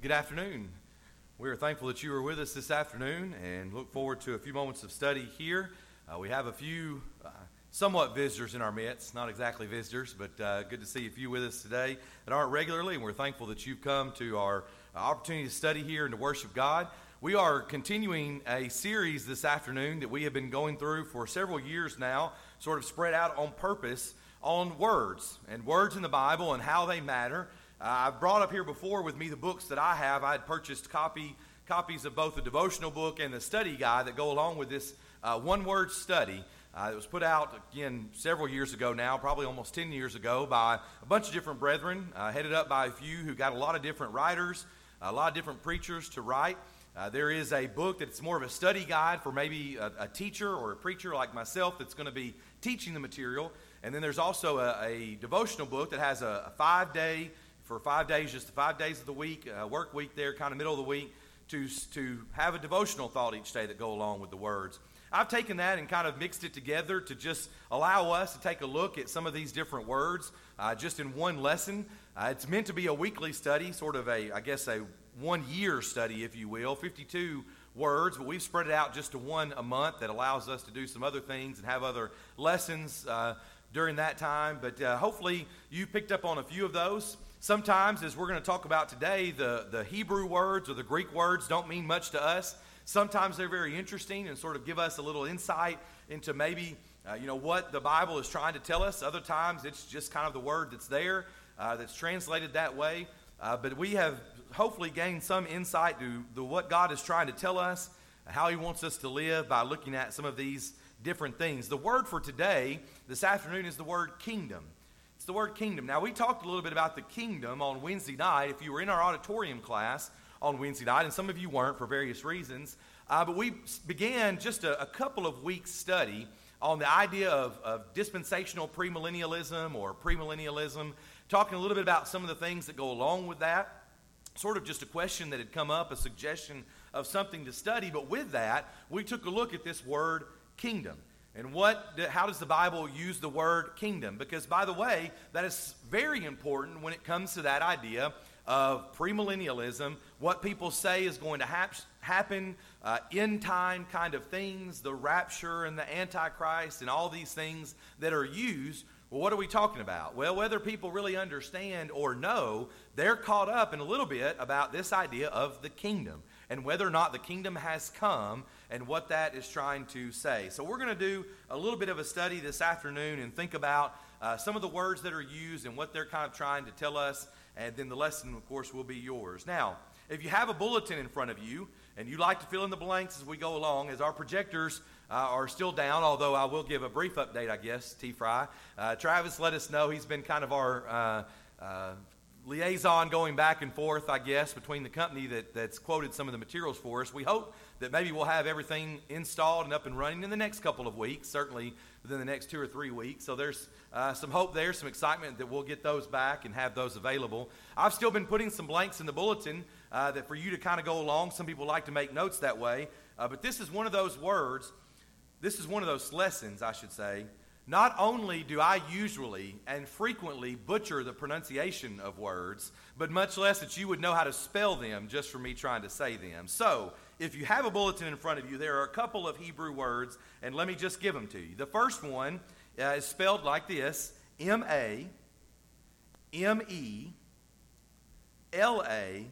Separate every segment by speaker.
Speaker 1: good afternoon. We are thankful that you are with us this afternoon and look forward to a few moments of study here. Uh, we have a few uh, somewhat visitors in our midst, not exactly visitors, but uh, good to see a few with us today that aren't regularly, and we're thankful that you've come to our uh, opportunity to study here and to worship God. We are continuing a series this afternoon that we have been going through for several years now, sort of spread out on purpose on words and words in the Bible and how they matter. Uh, I've brought up here before with me the books that I have. I had purchased copy, copies of both the devotional book and the study guide that go along with this uh, one word study. Uh, it was put out again several years ago now, probably almost 10 years ago, by a bunch of different brethren, uh, headed up by a few who got a lot of different writers, a lot of different preachers to write. Uh, there is a book that's more of a study guide for maybe a, a teacher or a preacher like myself that's going to be teaching the material. And then there's also a, a devotional book that has a, a five day for five days, just the five days of the week, uh, work week there, kind of middle of the week, to, to have a devotional thought each day that go along with the words. I've taken that and kind of mixed it together to just allow us to take a look at some of these different words uh, just in one lesson. Uh, it's meant to be a weekly study, sort of a, I guess, a one year study, if you will, 52 words, but we've spread it out just to one a month that allows us to do some other things and have other lessons uh, during that time. But uh, hopefully you picked up on a few of those. Sometimes, as we're going to talk about today, the, the Hebrew words or the Greek words don't mean much to us. Sometimes they're very interesting and sort of give us a little insight into maybe uh, you know what the Bible is trying to tell us. Other times it's just kind of the word that's there uh, that's translated that way. Uh, but we have hopefully gained some insight to the, what God is trying to tell us, how He wants us to live by looking at some of these different things. The word for today, this afternoon, is the word kingdom the word kingdom. Now, we talked a little bit about the kingdom on Wednesday night. If you were in our auditorium class on Wednesday night, and some of you weren't for various reasons, uh, but we began just a, a, couple of weeks' study on the idea of, of dispensational premillennialism or premillennialism, talking a little bit about some of the things that go along with that. Sort of just a question that had come up, a suggestion of something to study. But with that, we took a look at this word kingdom. And what, how does the Bible use the word kingdom? Because, by the way, that is very important when it comes to that idea of premillennialism, what people say is going to hap- happen, uh, end time kind of things, the rapture and the Antichrist, and all these things that are used. Well, what are we talking about? Well, whether people really understand or know, they're caught up in a little bit about this idea of the kingdom and whether or not the kingdom has come and what that is trying to say. So, we're going to do a little bit of a study this afternoon and think about uh, some of the words that are used and what they're kind of trying to tell us. And then the lesson, of course, will be yours. Now, if you have a bulletin in front of you and you like to fill in the blanks as we go along, as our projectors uh, are still down, although I will give a brief update, I guess, T. Fry. Uh, Travis let us know he's been kind of our uh, uh liaison going back and forth, I guess, between the company that, that's quoted some of the materials for us. We hope that maybe we'll have everything installed and up and running in the next couple of weeks, certainly within the next two or three weeks. So there's uh, some hope there, some excitement that we'll get those back and have those available. I've still been putting some blanks in the bulletin uh, that for you to kind of go along. Some people like to make notes that way. Uh, but this is one of those words, this is one of those lessons, I should say. Not only do I usually and frequently butcher the pronunciation of words, but much less that you would know how to spell them just for me trying to say them. So, if you have a bulletin in front of you, there are a couple of Hebrew words, and let me just give them to you. The first one uh, is spelled like this M A M E L A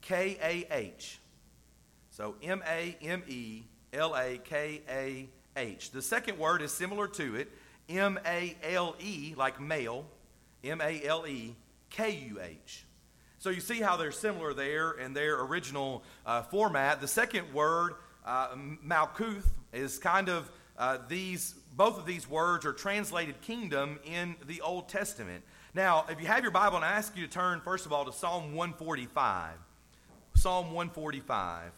Speaker 1: K A H. So M A M E L A K A H. The second word is similar to it M A L E, like male, M A L E K U H. So you see how they're similar there in their original uh, format. The second word, uh, Malkuth, is kind of uh, these, both of these words are translated kingdom in the Old Testament. Now, if you have your Bible, and I ask you to turn, first of all, to Psalm 145. Psalm 145.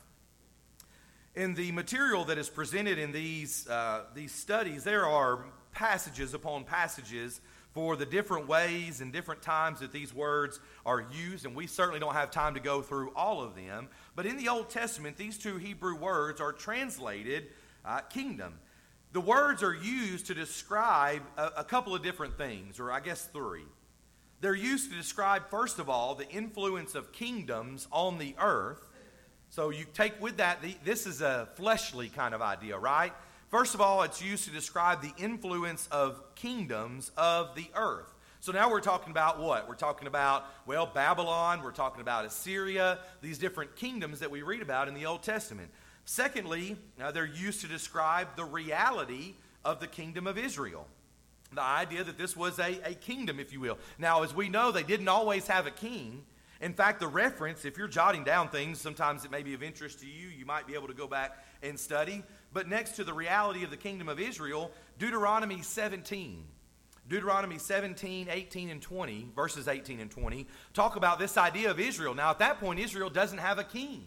Speaker 1: In the material that is presented in these, uh, these studies, there are passages upon passages for the different ways and different times that these words are used, and we certainly don't have time to go through all of them. But in the Old Testament, these two Hebrew words are translated uh, kingdom. The words are used to describe a, a couple of different things, or I guess three. they're used to describe, first of all, the influence of kingdoms on the earth. So you take with that, the, this is a fleshly kind of idea, right? First of all, it's used to describe the influence of kingdoms of the earth. So now we're talking about what? We're talking about, well, Babylon, we're talking about Assyria, these different kingdoms that we read about in the Old Testament. Secondly, they're used to describe the reality of the kingdom of Israel. The idea that this was a, a kingdom, if you will. Now, as we know, they didn't always have a king. In fact, the reference, if you're jotting down things, sometimes it may be of interest to you. You might be able to go back and study. But next to the reality of the kingdom of Israel, Deuteronomy 17. Deuteronomy 17, 18, and 20, verses 18 and 20, talk about this idea of Israel. Now, at that point, Israel doesn't have a king.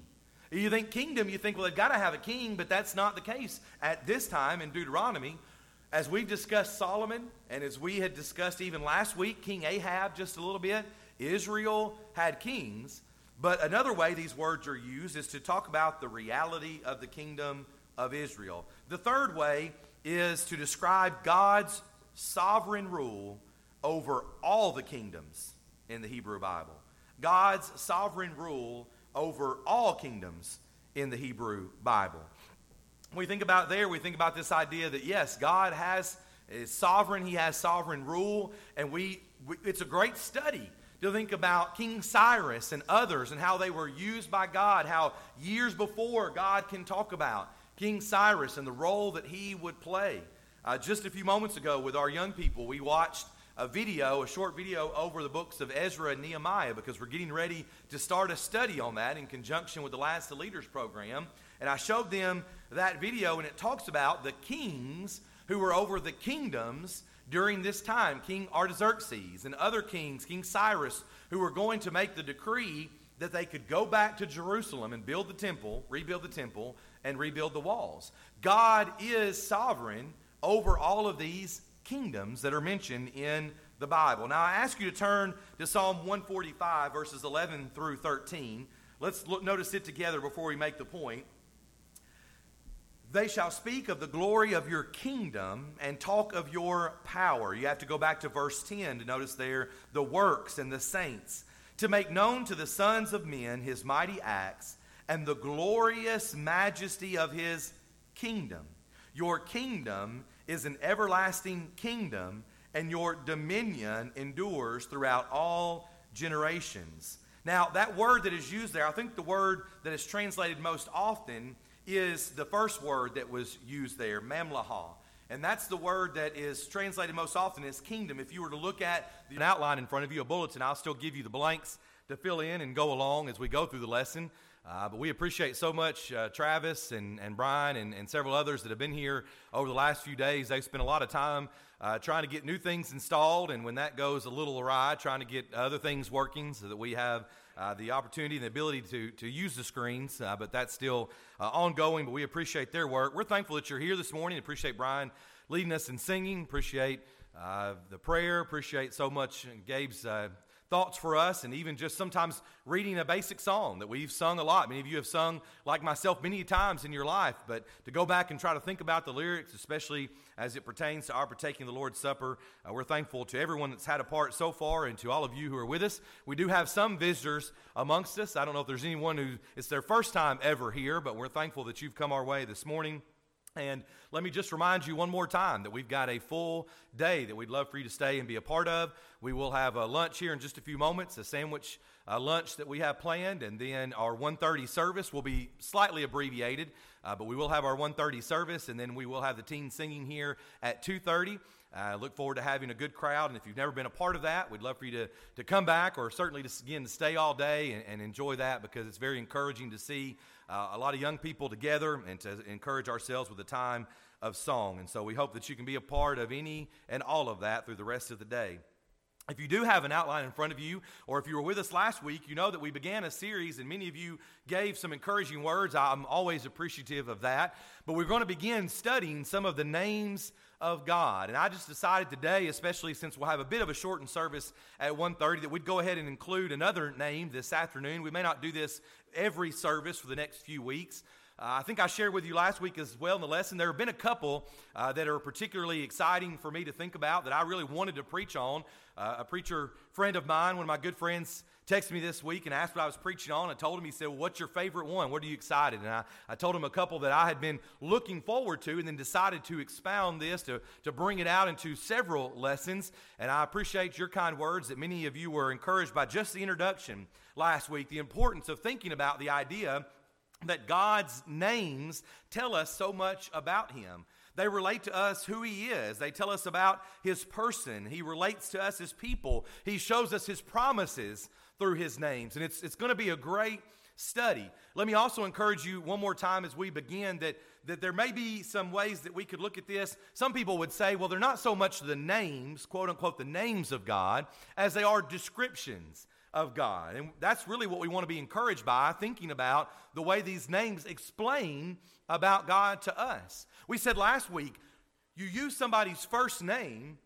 Speaker 1: You think kingdom, you think, well, they've got to have a king, but that's not the case at this time in Deuteronomy. As we've discussed Solomon, and as we had discussed even last week, King Ahab just a little bit, Israel had kings. But another way these words are used is to talk about the reality of the kingdom of Israel. The third way is to describe God's sovereign rule over all the kingdoms in the Hebrew Bible. God's sovereign rule over all kingdoms in the Hebrew Bible. We think about there, we think about this idea that yes, God has is sovereign, he has sovereign rule, and we, we it's a great study to think about King Cyrus and others and how they were used by God, how years before God can talk about King Cyrus and the role that he would play. Uh, just a few moments ago, with our young people, we watched a video, a short video over the books of Ezra and Nehemiah because we're getting ready to start a study on that in conjunction with the Lads to Leaders program. And I showed them that video, and it talks about the kings who were over the kingdoms during this time King Artaxerxes and other kings, King Cyrus, who were going to make the decree that they could go back to Jerusalem and build the temple, rebuild the temple, and rebuild the walls. God is sovereign over all of these kingdoms that are mentioned in the Bible. Now, I ask you to turn to Psalm 145, verses 11 through 13. Let's look, notice it together before we make the point. They shall speak of the glory of your kingdom and talk of your power. You have to go back to verse 10 to notice there the works and the saints, to make known to the sons of men his mighty acts and the glorious majesty of his kingdom. Your kingdom is an everlasting kingdom, and your dominion endures throughout all generations. Now, that word that is used there, I think the word that is translated most often is the first word that was used there, mamlakah. And that's the word that is translated most often as kingdom. If you were to look at an outline in front of you, a bulletin, I'll still give you the blanks to fill in and go along as we go through the lesson. Uh, but we appreciate so much uh, Travis and, and Brian and, and several others that have been here over the last few days. They've spent a lot of time uh, trying to get new things installed, and when that goes a little awry, trying to get other things working so that we have uh, the opportunity and the ability to, to use the screens. Uh, but that's still uh, ongoing, but we appreciate their work. We're thankful that you're here this morning. Appreciate Brian leading us in singing. Appreciate the prayer. Appreciate so much Gabe's thoughts for us, and even just sometimes reading a basic song that we've sung a lot. Many of you have sung, like myself, many times in your life, but to go back and try to think about the lyrics, especially as it pertains to our partaking the Lord's Supper, uh, we're thankful to everyone that's had a part so far and to all of you who are with us. We do have some visitors amongst us. I don't know if there's anyone who it's their first time ever here, but we're thankful that you've come our way this morning. And let me just remind you one more time that we've got a full day that we'd love for you to stay and be a part of. We will have a lunch here in just a few moments, a sandwich uh, lunch that we have planned, and then our 1:30 service will be slightly abbreviated, uh, but we will have our 1:30 service, and then we will have the teens singing here at 2:30. I uh, look forward to having a good crowd, and if you've never been a part of that, we'd love for you to, to come back or certainly to, again to stay all day and, and enjoy that because it's very encouraging to see uh, a lot of young people together and to encourage ourselves with a time of song. And so we hope that you can be a part of any and all of that through the rest of the day. If you do have an outline in front of you, or if you were with us last week, you know that we began a series and many of you gave some encouraging words. I'm always appreciative of that. But we're going to begin studying some of the names of God. And I just decided today, especially since we'll have a bit of a shortened service at 1:30, that we'd go ahead and include another name this afternoon. We may not do this every service for the next few weeks, Uh, I think I shared with you last week as well in the lesson. There have been a couple uh, that are particularly exciting for me to think about that I really wanted to preach on. Uh, a preacher friend of mine, one of my good friends, texted me this week and asked what I was preaching on. I told him, he said, well, What's your favorite one? What are you excited? And I, I told him a couple that I had been looking forward to and then decided to expound this, to, to bring it out into several lessons. And I appreciate your kind words that many of you were encouraged by just the introduction last week, the importance of thinking about the idea that God's names tell us so much about Him. They relate to us who He is. They tell us about His person. He relates to us as people. He shows us His promises through his names. And it's, it's going to be a great study. Let me also encourage you one more time as we begin that, that there may be some ways that we could look at this. Some people would say, well, they're not so much the names, quote unquote, the names of God, as they are descriptions of God. And that's really what we want to be encouraged by, thinking about the way these names explain about God to us. We said last week, you use somebody's first name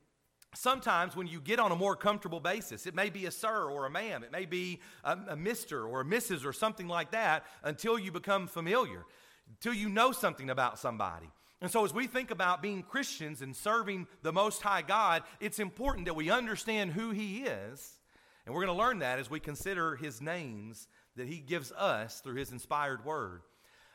Speaker 1: Sometimes, when you get on a more comfortable basis, it may be a sir or a ma'am, it may be a, a mister or a missus or something like that until you become familiar, until you know something about somebody. And so, as we think about being Christians and serving the Most High God, it's important that we understand who He is. And we're going to learn that as we consider His names that He gives us through His inspired Word.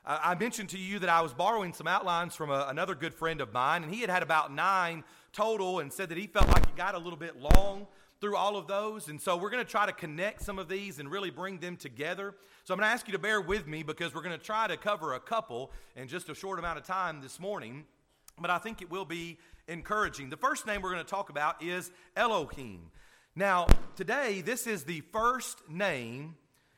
Speaker 1: I mentioned to you that I was borrowing some outlines from a, another good friend of mine, and he had had about nine total and said that he felt like it got a little bit long through all of those. And so we're going to try to connect some of these and really bring them together. So I'm going to ask you to bear with me because we're going to try to cover a couple in just a short amount of time this morning. But I think it will be encouraging. The first name we're going to talk about is Elohim. Now, today, this is the first name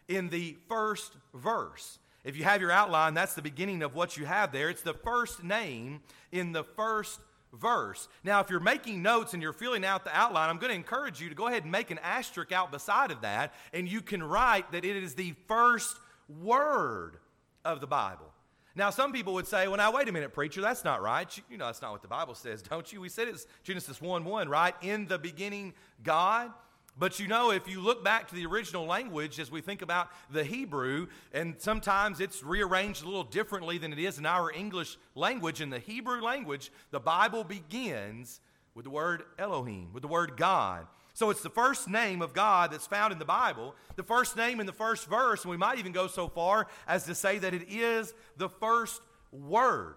Speaker 1: in the first verse. If you have your outline, that's the beginning of what you have there. It's the first name in the first verse. Now, if you're making notes and you're filling out the outline, I'm going to encourage you to go ahead and make an asterisk out beside of that, and you can write that it is the first word of the Bible. Now, some people would say, well, now, wait a minute, preacher, that's not right. You know, that's not what the Bible says, don't you? We said it's Genesis 1 1, right? In the beginning, God. But you know, if you look back to the original language as we think about the Hebrew, and sometimes it's rearranged a little differently than it is in our English language, in the Hebrew language, the Bible begins with the word Elohim, with the word God. So it's the first name of God that's found in the Bible, the first name in the first verse, and we might even go so far as to say that it is the first word.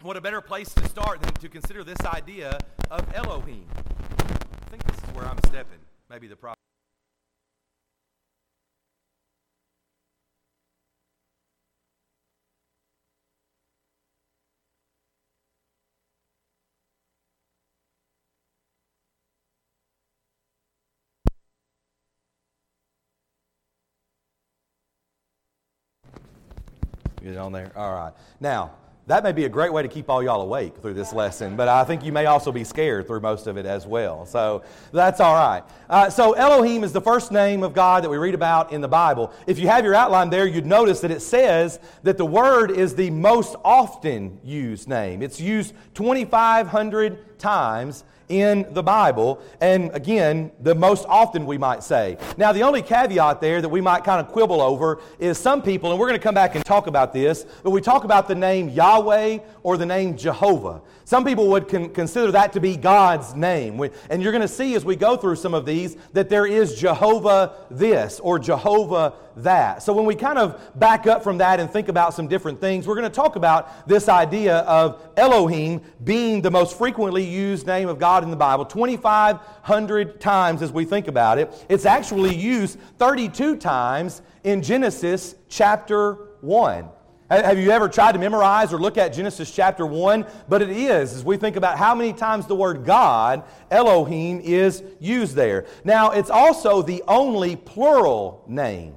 Speaker 1: What a better place to start than to consider this idea of Elohim. I think this is where I'm stepping maybe the problem. Get on there? All right. Now, that may be a great way to keep all y'all awake through this lesson, but I think you may also be scared through most of it as well. So that's all right. Uh, so Elohim is the first name of God that we read about in the Bible. If you have your outline there, you'd notice that it says that the word is the most often used name. It's used 2,500 times in the Bible, and again, the most often we might say. Now, the only caveat there that we might kind of quibble over is some people, and we're going to come back and talk about this, but we talk about the name Yahweh or the name Jehovah. Some people would con- consider that to be God's name. And you're going to see as we go through some of these that there is Jehovah this or Jehovah that. So when we kind of back up from that and think about some different things, we're going to talk about this idea of Elohim being the most frequently used name of God in the Bible 2,500 times as we think about it. It's actually used 32 times in Genesis chapter 1. Have you ever tried to memorize or look at Genesis chapter 1? But it is, as we think about how many times the word God, Elohim, is used there. Now, it's also the only plural name.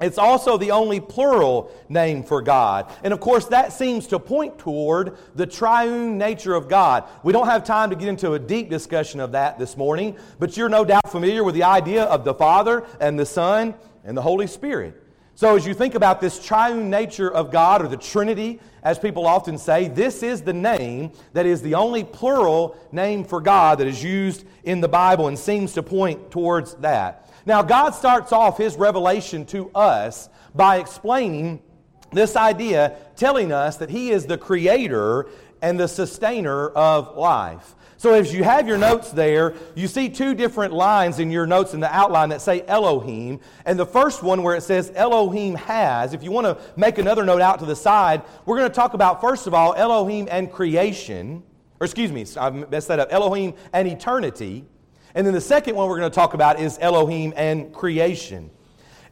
Speaker 1: It's also the only plural name for God. And of course, that seems to point toward the triune nature of God. We don't have time to get into a deep discussion of that this morning, but you're no doubt familiar with the idea of the Father and the Son and the Holy Spirit. So, as you think about this triune nature of God, or the Trinity, as people often say, this is the name that is the only plural name for God that is used in the Bible and seems to point towards that. Now, God starts off His revelation to us by explaining
Speaker 2: This idea telling us that He is the creator and the sustainer of life. So, as you have your notes there, you see two different lines in your notes in the outline that say Elohim. And the first one, where it says Elohim has, if you want to make another note out to the side, we're going to talk about, first of all, Elohim and creation. Or, excuse me, I messed that up. Elohim and eternity. And then the second one we're going to talk about is Elohim and creation.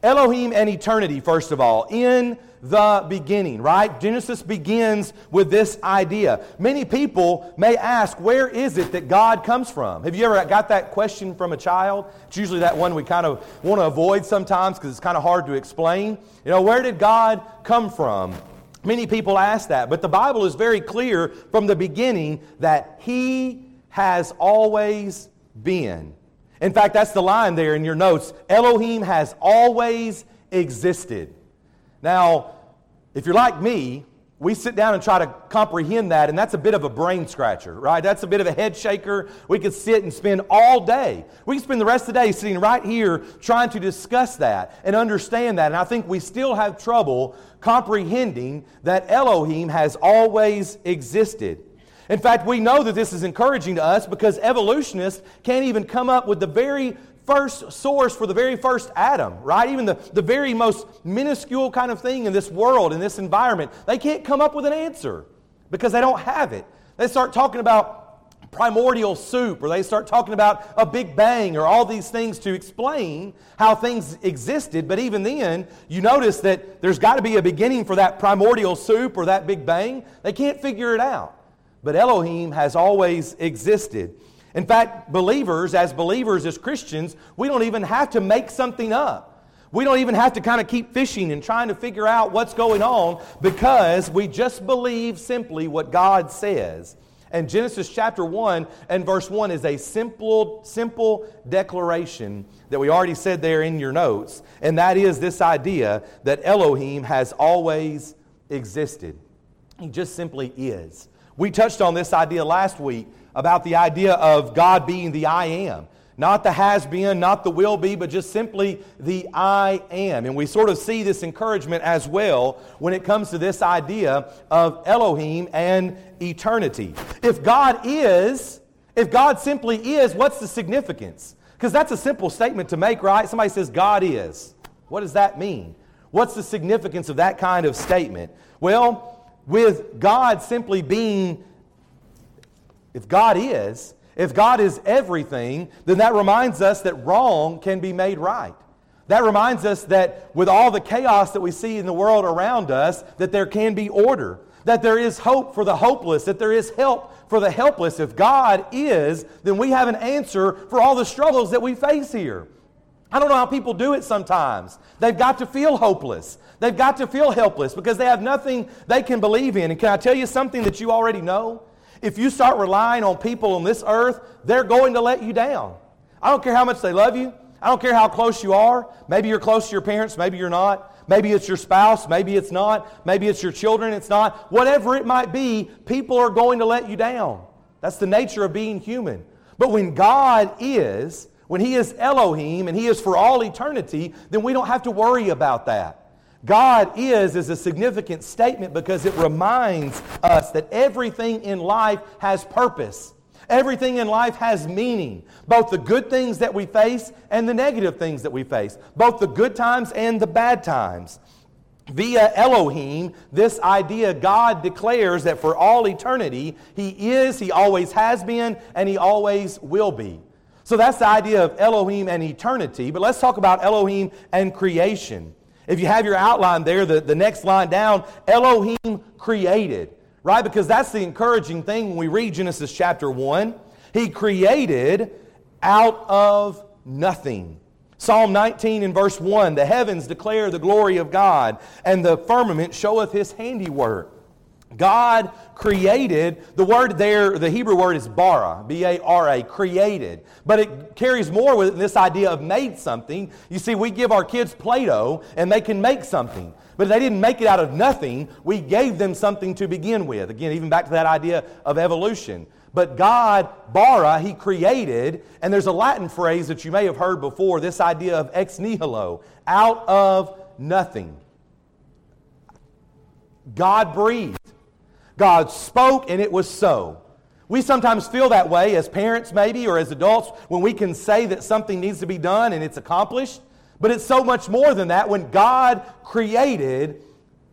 Speaker 2: Elohim and eternity, first of all. In the beginning, right? Genesis begins with this idea. Many people may ask, where is it that God comes from? Have you ever got that question from a child? It's usually that one we kind of want to avoid sometimes because it's kind of hard to explain. You know, where did God come from? Many people ask that, but the Bible is very clear from the beginning that He has always been. In fact, that's the line there in your notes Elohim has always existed. Now, if you're like me, we sit down and try to comprehend that, and that's a bit of a brain scratcher, right? That's a bit of a head shaker. We could sit and spend all day. We can spend the rest of the day sitting right here trying to discuss that and understand that. And I think we still have trouble comprehending that Elohim has always existed. In fact, we know that this is encouraging to us because evolutionists can't even come up with the very first source for the very first atom, right? Even the, the very most minuscule kind of thing in this world, in this environment, they can't come up with an answer because they don't have it. They start talking about primordial soup, or they start talking about a big bang, or all these things to explain how things existed. But even then, you notice that there's got to be a beginning for that primordial soup or that big bang. They can't figure it out. But Elohim has always existed. In fact, believers, as believers, as Christians, we don't even have to make something up. We don't even have to kind of keep fishing and trying to figure out what's going on because we just believe simply what God says. And Genesis chapter 1 and verse 1 is a simple, simple declaration that we already said there in your notes, and that is this idea that Elohim has always existed. He just simply is. We touched on this idea last week about the idea of God being the I am. Not the has been, not the will be, but just simply the I am. And we sort of see this encouragement as well when it comes to this idea of Elohim and eternity. If God is, if God simply is, what's the significance? Because that's a simple statement to make, right? Somebody says, God is. What does that mean? What's the significance of that kind of statement? Well, with God simply being if God is, if God is everything, then that reminds us that wrong can be made right. That reminds us that with all the chaos that we see in the world around us, that there can be order, that there is hope for the hopeless, that there is help for the helpless. If God is, then we have an answer for all the struggles that we face here. I don't know how people do it sometimes. They've got to feel hopeless. They've got to feel helpless because they have nothing they can believe in. And can I tell you something that you already know? If you start relying on people on this earth, they're going to let you down. I don't care how much they love you. I don't care how close you are. Maybe you're close to your parents, maybe you're not. Maybe it's your spouse, maybe it's not. Maybe it's your children, it's not. Whatever it might be, people are going to let you down. That's the nature of being human. But when God is, when He is Elohim and He is for all eternity, then we don't have to worry about that. God is is a significant statement because it reminds us that everything in life has purpose. Everything in life has meaning. Both the good things that we face and the negative things that we face. Both the good times and the bad times. Via Elohim, this idea God declares that for all eternity, He is, He always has been, and He always will be. So that's the idea of Elohim and eternity. But let's talk about Elohim and creation. If you have your outline there, the, the next line down, Elohim created, right? Because that's the encouraging thing when we read Genesis chapter 1. He created out of nothing. Psalm 19 and verse 1 The heavens declare the glory of God, and the firmament showeth his handiwork. God created, the word there, the Hebrew word is bara, B A R A, created. But it carries more with this idea of made something. You see, we give our kids Play Doh and they can make something. But they didn't make it out of nothing. We gave them something to begin with. Again, even back to that idea of evolution. But God, bara, He created, and there's a Latin phrase that you may have heard before this idea of ex nihilo, out of nothing. God breathed. God spoke, and it was so. We sometimes feel that way as parents, maybe, or as adults, when we can say that something needs to be done and it's accomplished. But it's so much more than that when God created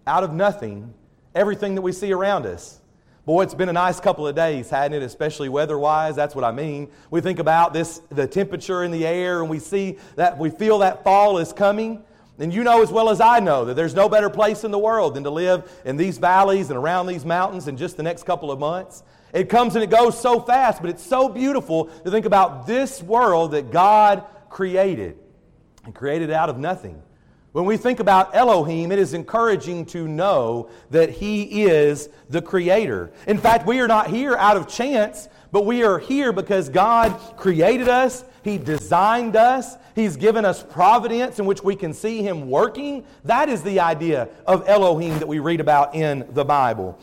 Speaker 2: out of nothing everything that we see around us. Boy, it's been a nice couple of days, hadn't it? Especially weather-wise. That's what I mean. We think about this, the temperature in the air, and we see that we feel that fall is coming. And you know as well as I know that there's no better place in the world than to live in these valleys and around these mountains in just the next couple of months. It comes and it goes so fast, but it's so beautiful to think about this world that God created and created out of nothing. When we think about Elohim, it is encouraging to know that He is the Creator. In fact, we are not here out of chance, but we are here because God created us, He designed us, He's given us providence in which we can see Him working. That is the idea of Elohim that we read about in the Bible.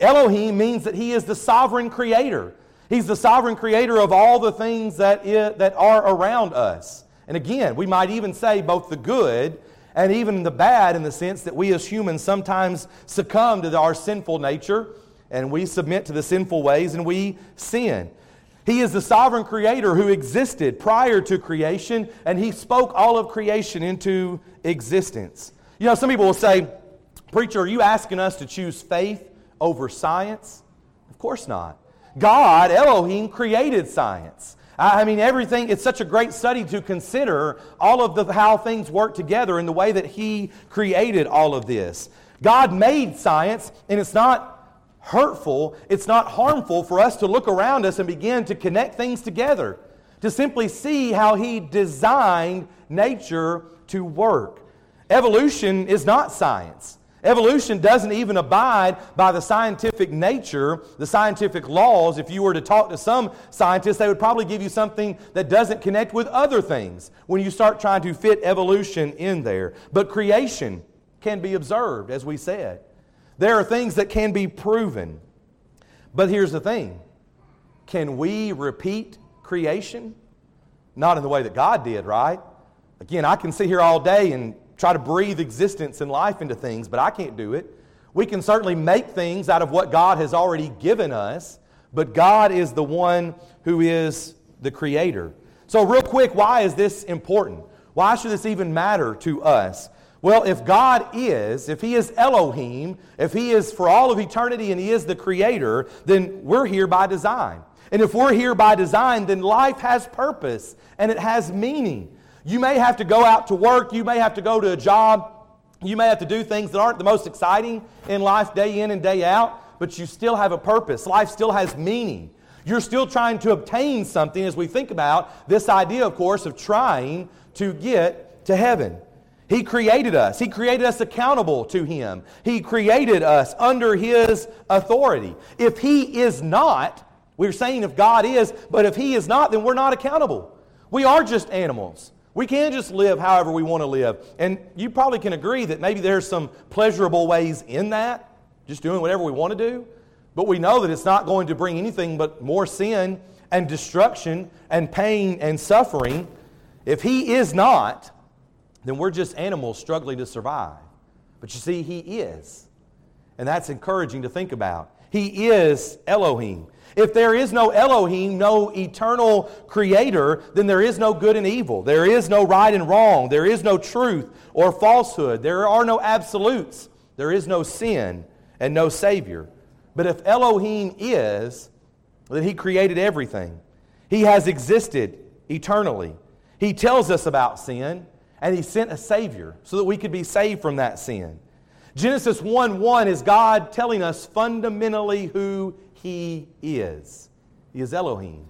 Speaker 2: Elohim means that He is the sovereign Creator. He's the sovereign creator of all the things that, that are around us. And again, we might even say both the good and even the bad in the sense that we as humans sometimes succumb to our sinful nature and we submit to the sinful ways and we sin. He is the sovereign creator who existed prior to creation and he spoke all of creation into existence. You know, some people will say, Preacher, are you asking us to choose faith over science? Of course not. God, Elohim, created science. I mean, everything, it's such a great study to consider all of the, how things work together and the way that He created all of this. God made science, and it's not hurtful, it's not harmful for us to look around us and begin to connect things together, to simply see how He designed nature to work. Evolution is not science. Evolution doesn't even abide by the scientific nature, the scientific laws. If you were to talk to some scientists, they would probably give you something that doesn't connect with other things when you start trying to fit evolution in there. But creation can be observed, as we said. There are things that can be proven. But here's the thing can we repeat creation? Not in the way that God did, right? Again, I can sit here all day and try to breathe existence and life into things, but I can't do it. We can certainly make things out of what God has already given us, but God is the one who is the creator. So, real quick, why is this important? Why should this even matter to us? Well, if God is, if He is Elohim, if He is for all of eternity and He is the Creator, then we're here by design. And if we're here by design, then life has purpose and it has meaning. You may have to go out to work, you may have to go to a job, you may have to do things that aren't the most exciting in life day in and day out, but you still have a purpose. Life still has meaning. You're still trying to obtain something as we think about this idea, of course, of trying to get to heaven. He created us. He created us accountable to Him. He created us under His authority. If He is not, we're saying if God is, but if He is not, then we're not accountable. We are just animals. We can't just live however we want to live. And you probably can agree that maybe there's some pleasurable ways in that, just doing whatever we want to do. But we know that it's not going to bring anything but more sin and destruction and pain and suffering. If He is not, then we're just animals struggling to survive. But you see, He is. And that's encouraging to think about. He is Elohim. If there is no Elohim, no eternal creator, then there is no good and evil. There is no right and wrong. There is no truth or falsehood. There are no absolutes. There is no sin and no Savior. But if Elohim is, then He created everything. He has existed eternally. He tells us about sin, and He sent a Savior so that we could be saved from that sin. Genesis 1 1 is God telling us fundamentally who he is. He is Elohim.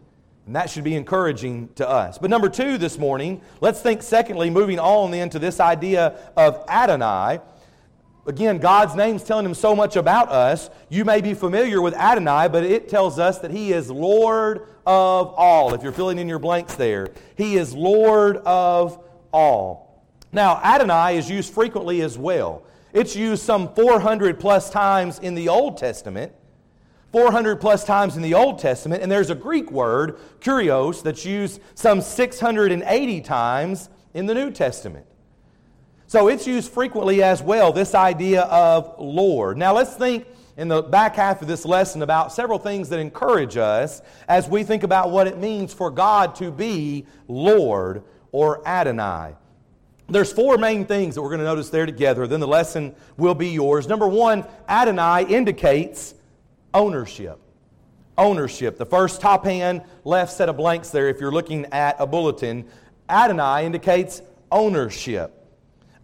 Speaker 2: And that should be encouraging to us. But number two this morning, let's think secondly, moving on then to this idea of Adonai. Again, God's name's telling him so much about us. You may be familiar with Adonai, but it tells us that he is Lord of all. If you're filling in your blanks there, he is Lord of all. Now, Adonai is used frequently as well. It's used some 400 plus times in the Old Testament. 400 plus times in the Old Testament, and there's a Greek word, kurios, that's used some 680 times in the New Testament. So it's used frequently as well, this idea of Lord. Now let's think in the back half of this lesson about several things that encourage us as we think about what it means for God to be Lord or Adonai. There's four main things that we're going to notice there together. Then the lesson will be yours. Number one, Adonai indicates ownership. Ownership. The first top hand left set of blanks there, if you're looking at a bulletin, Adonai indicates ownership.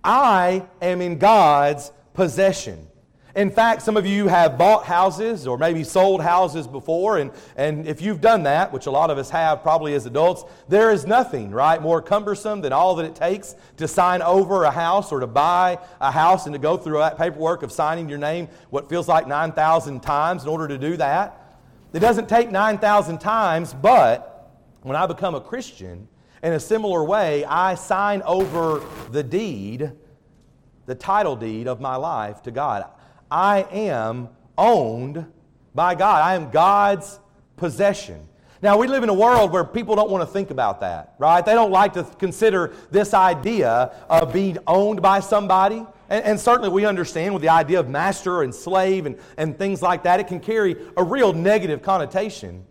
Speaker 2: I am in God's possession. In fact, some of you have bought houses or maybe sold houses before, and, and if you've done that, which a lot of us have probably as adults, there is nothing, right, more cumbersome than all that it takes to sign over a house or to buy a house and to go through that paperwork of signing your name what feels like 9,000 times in order to do that. It doesn't take 9,000 times, but when I become a Christian, in a similar way, I sign over the deed, the title deed of my life to God. I am owned by God. I am God's possession. Now, we live in a world where people don't want to think about that, right? They don't like to consider this idea of being owned by somebody. And, and, certainly we understand with the idea of master and slave and, and things like that, it can carry a real negative connotation.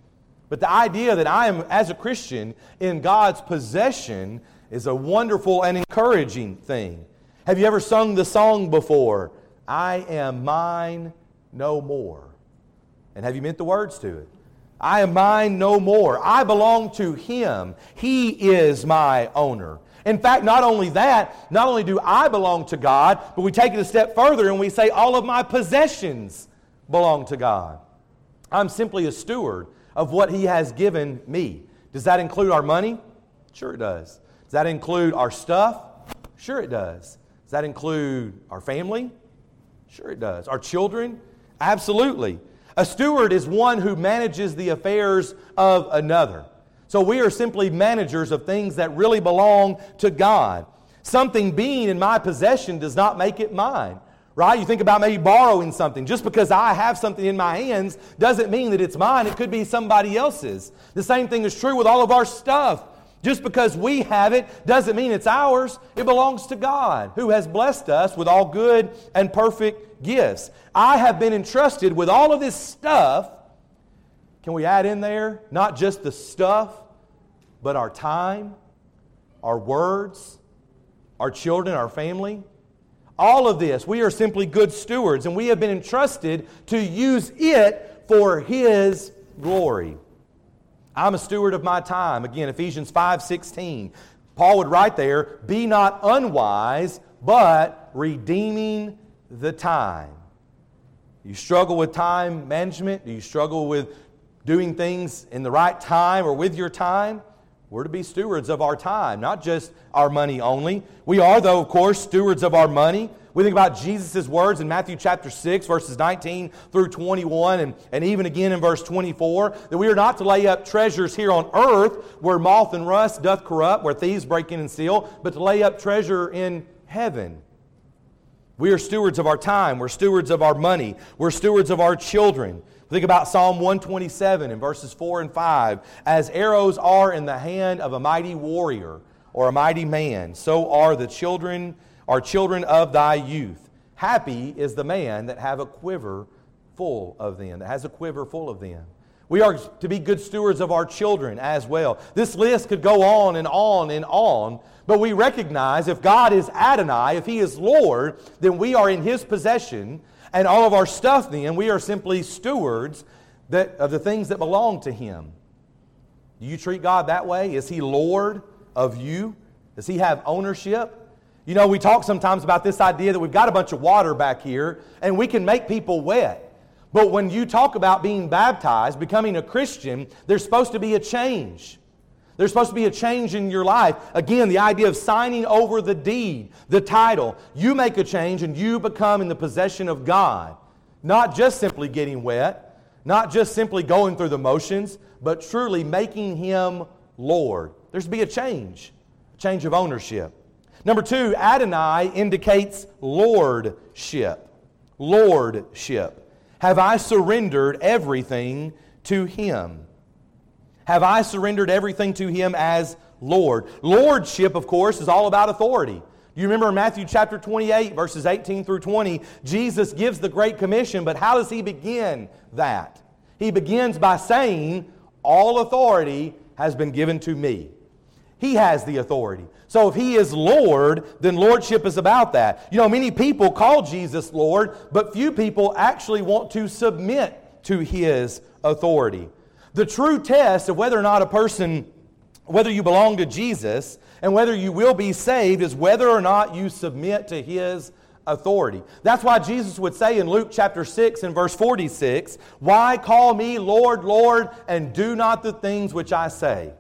Speaker 2: But the idea that I am, as a Christian, in God's possession is a wonderful and encouraging thing. Have you ever sung the song before? I am mine no more. And have you meant the words to it? I am mine no more. I belong to Him. He is my owner. In fact, not only that, not only do I belong to God, but we take it a step further and we say all of my possessions belong to God. I'm simply a steward of what He has given me. Does that include our money? Sure, it does. Does that include our stuff? Sure, it does. Does that include our family? Sure, it does. Our children? Absolutely. A steward is one who manages the affairs of another. So we are simply managers of things that really belong to God. Something being in my possession does not make it mine right? You think about maybe borrowing something. Just because I have something in my hands doesn't mean that it's mine. It could be somebody else's. The same thing is true with all of our stuff. Just because we have it doesn't mean it's ours. It belongs to God, who has blessed us with all good and perfect gifts. I have been entrusted with all of this stuff. Can we add in there not just the stuff, but our time, our words, our children, our family? All of this, we are simply good stewards, and we have been entrusted to use it for His glory. I'm a steward of my time. Again, Ephesians 5 16. Paul would write there, Be not unwise, but redeeming the time. You struggle with time management? Do you struggle with doing things in the right time or with your time? We're to be stewards of our time, not just our money only. We are, though, of course, stewards of our money. We think about Jesus' words in Matthew chapter 6, verses 19 through 21, and, and even again in verse 24, that we are not to lay up treasures here on earth where moth and rust doth corrupt, where thieves break in and steal, but to lay up treasure in heaven. We are stewards of our time. We're stewards of our money. We're stewards of our children. Think about Psalm 127 in verses 4 and 5. As arrows are in the hand of a mighty warrior or a mighty man, so are the children, are children of thy youth. Happy is the man that have a quiver full of them, that has a quiver full of them. We are to be good stewards of our children as well. This list could go on and on and on, but we recognize if God is Adonai, if He is Lord, then we are in His possession and all of our stuff then, we are simply stewards that, of the things that belong to Him. Do you treat God that way? Is He Lord of you? Does He have ownership? You know, we talk sometimes about this idea that we've got a bunch of water back here and we can make people wet. But when you talk about being baptized, becoming a Christian, there's supposed to be a change. There's supposed to be a change in your life. Again, the idea of signing over the deed, the title. You make a change and you become in the possession of God. Not just simply getting wet, not just simply going through the motions, but truly making Him Lord. There's to be a change, a change of ownership. Number two, Adonai indicates lordship. Lordship. Have I surrendered everything to Him? Have I surrendered everything to Him as Lord? Lordship, of course, is all about authority. You remember in Matthew chapter 28, verses 18 through 20, Jesus gives the Great Commission, but how does he begin that? He begins by saying, All authority has been given to me. He has the authority. So if he is Lord, then lordship is about that. You know, many people call Jesus Lord, but few people actually want to submit to his authority. The true test of whether or not a person, whether you belong to Jesus and whether you will be saved, is whether or not you submit to his authority. That's why Jesus would say in Luke chapter 6 and verse 46, Why call me Lord, Lord, and do not the things which I say?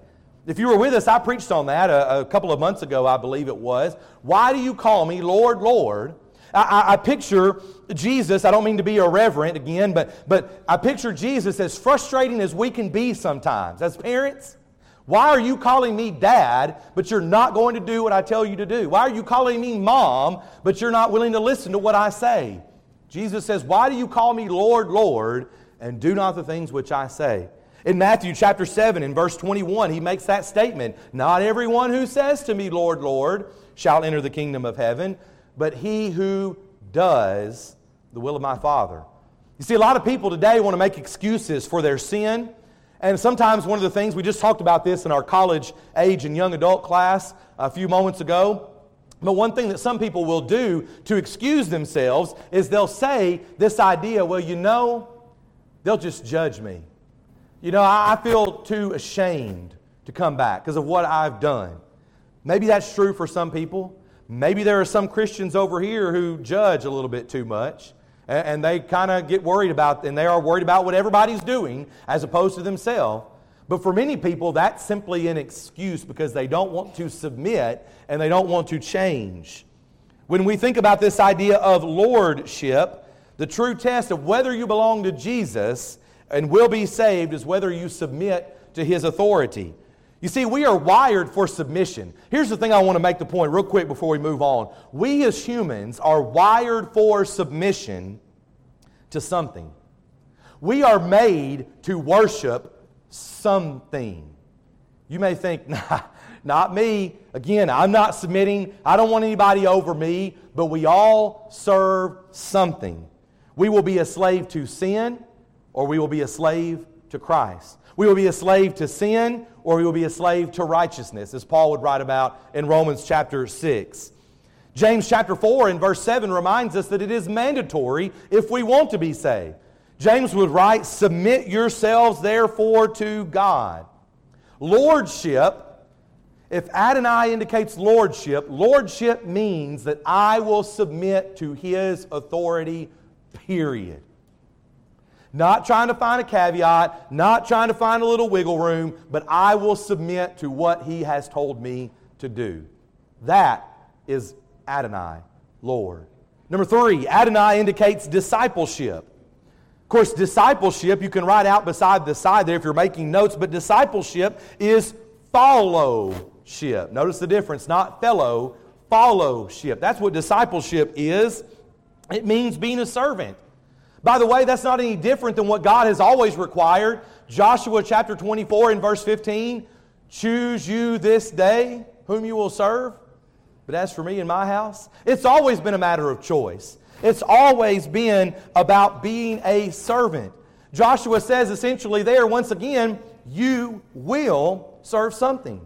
Speaker 2: If you were with us, I preached on that a, a couple of months ago, I believe it was. Why do you call me Lord, Lord? I, I, picture Jesus, I don't mean to be irreverent again, but, but I picture Jesus as frustrating as we can be sometimes as parents. Why are you calling me dad, but you're not going to do what I tell you to do? Why are you calling me mom, but you're not willing to listen to what I say? Jesus says, Why do you call me Lord, Lord, and do not the things which I say? In Matthew chapter 7, in verse 21, he makes that statement Not everyone who says to me, Lord, Lord, shall enter the kingdom of heaven, but he who does the will of my Father. You see, a lot of people today want to make excuses for their sin. And sometimes one of the things, we just talked about this in our college age and young adult class a few moments ago. But one thing that some people will do to excuse themselves is they'll say this idea, well, you know, they'll just judge me. You know, I feel too ashamed to come back because of what I've done. Maybe that's true for some people. Maybe there are some Christians over here who judge a little bit too much and they kind of get worried about, and they are worried about what everybody's doing as opposed to themselves. But for many people, that's simply an excuse because they don't want to submit and they don't want to change. When we think about this idea of lordship, the true test of whether you belong to Jesus and will be saved is whether you submit to his authority. You see, we are wired for submission. Here's the thing I want to make the point real quick before we move on. We as humans are wired for submission to something. We are made to worship something. You may think, nah, not me. Again, I'm not submitting. I don't want anybody over me, but we all serve something. We will be a slave to sin or we will be a slave to Christ. We will be a slave to sin or we will be a slave to righteousness, as Paul would write about in Romans chapter 6. James chapter 4 and verse 7 reminds us that it is mandatory if we want to be saved. James would write, Submit yourselves therefore to God. Lordship, if Adonai indicates lordship, lordship means that I will submit to his authority, period. Not trying to find a caveat, not trying to find a little wiggle room, but I will submit to what he has told me to do. That is Adonai, Lord. Number three, Adonai indicates discipleship. Of course, discipleship you can write out beside the side there if you're making notes, but discipleship is followship. Notice the difference, not fellow, followship. That's what discipleship is. It means being a servant. By the way, that's not any different than what God has always required. Joshua chapter 24 and verse 15 Choose you this day whom you will serve. But as for me and my house, it's always been a matter of choice. It's always been about being a servant. Joshua says essentially there, once again, you will serve something.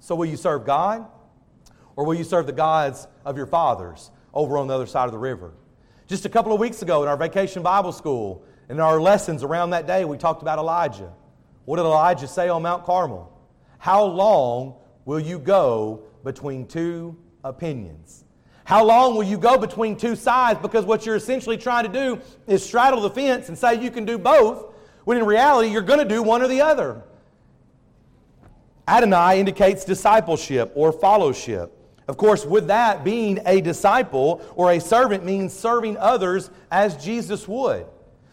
Speaker 2: So, will you serve God? Or will you serve the gods of your fathers over on the other side of the river? Just a couple of weeks ago in our vacation Bible school, in our lessons around that day, we talked about Elijah. What did Elijah say on Mount Carmel? How long will you go between two opinions? How long will you go between two sides? Because what you're essentially trying to do is straddle the fence and say you can do both, when in reality you're going to do one or the other. Adonai indicates discipleship or followship. Of course, with that, being a disciple or a servant means serving others as Jesus would.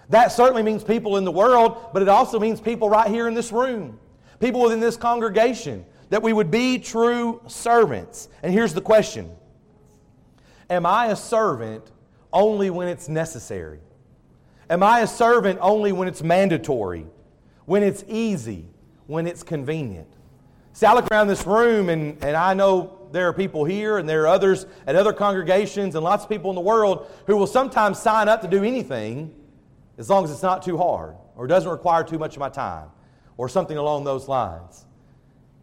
Speaker 2: That certainly means people in the world, but it also means people right here in this room, people within this congregation, that we would be true servants. And here's the question Am I a servant only when it's necessary? Am I a servant only when it's mandatory, when it's easy, when it's convenient? See, I look around this room and, and I know there are people here and there are others at other congregations and lots of people in the world who will sometimes sign up to do anything as long as it's not too hard or doesn't require too much of my time or something along those lines.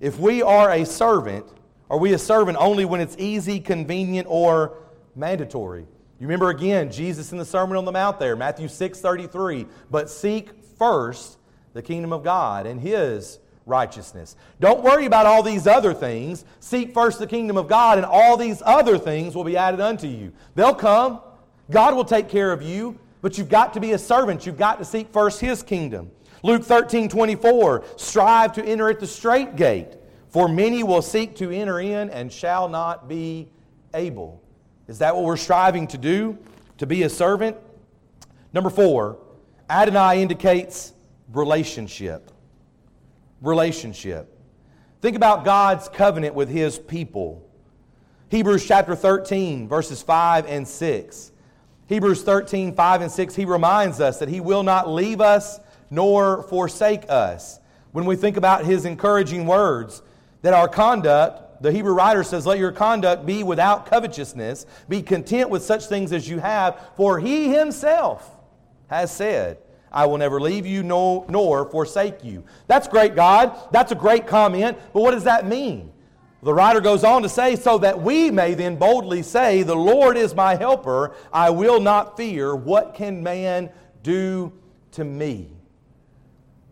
Speaker 2: If we are a servant, are we a servant only when it's easy, convenient, or mandatory? You remember again, Jesus in the Sermon on the Mount there, Matthew 6 33. But seek first the kingdom of God and his righteousness. Don't worry about all these other things. Seek first the kingdom of God, and all these other things will be added unto you. They'll come. God will take care of you, but you've got to be a servant. You've got to seek first his kingdom. Luke 13 24, strive to enter at the strait gate, for many will seek to enter in and shall not be able. Is that what we're striving to do? To be a servant? Number four, Adonai indicates relationship. Relationship. Think about God's covenant with his people. Hebrews chapter 13, verses 5 and 6. Hebrews 13, 5 and 6, he reminds us that he will not leave us nor forsake us. When we think about his encouraging words, that our conduct, the Hebrew writer says, let your conduct be without covetousness, be content with such things as you have, for he himself has said, I will never leave you nor, nor forsake you. That's great, God. That's a great comment, but what does that mean? The writer goes on to say, so that we may then boldly say, The Lord is my helper, I will not fear. What can man do to me?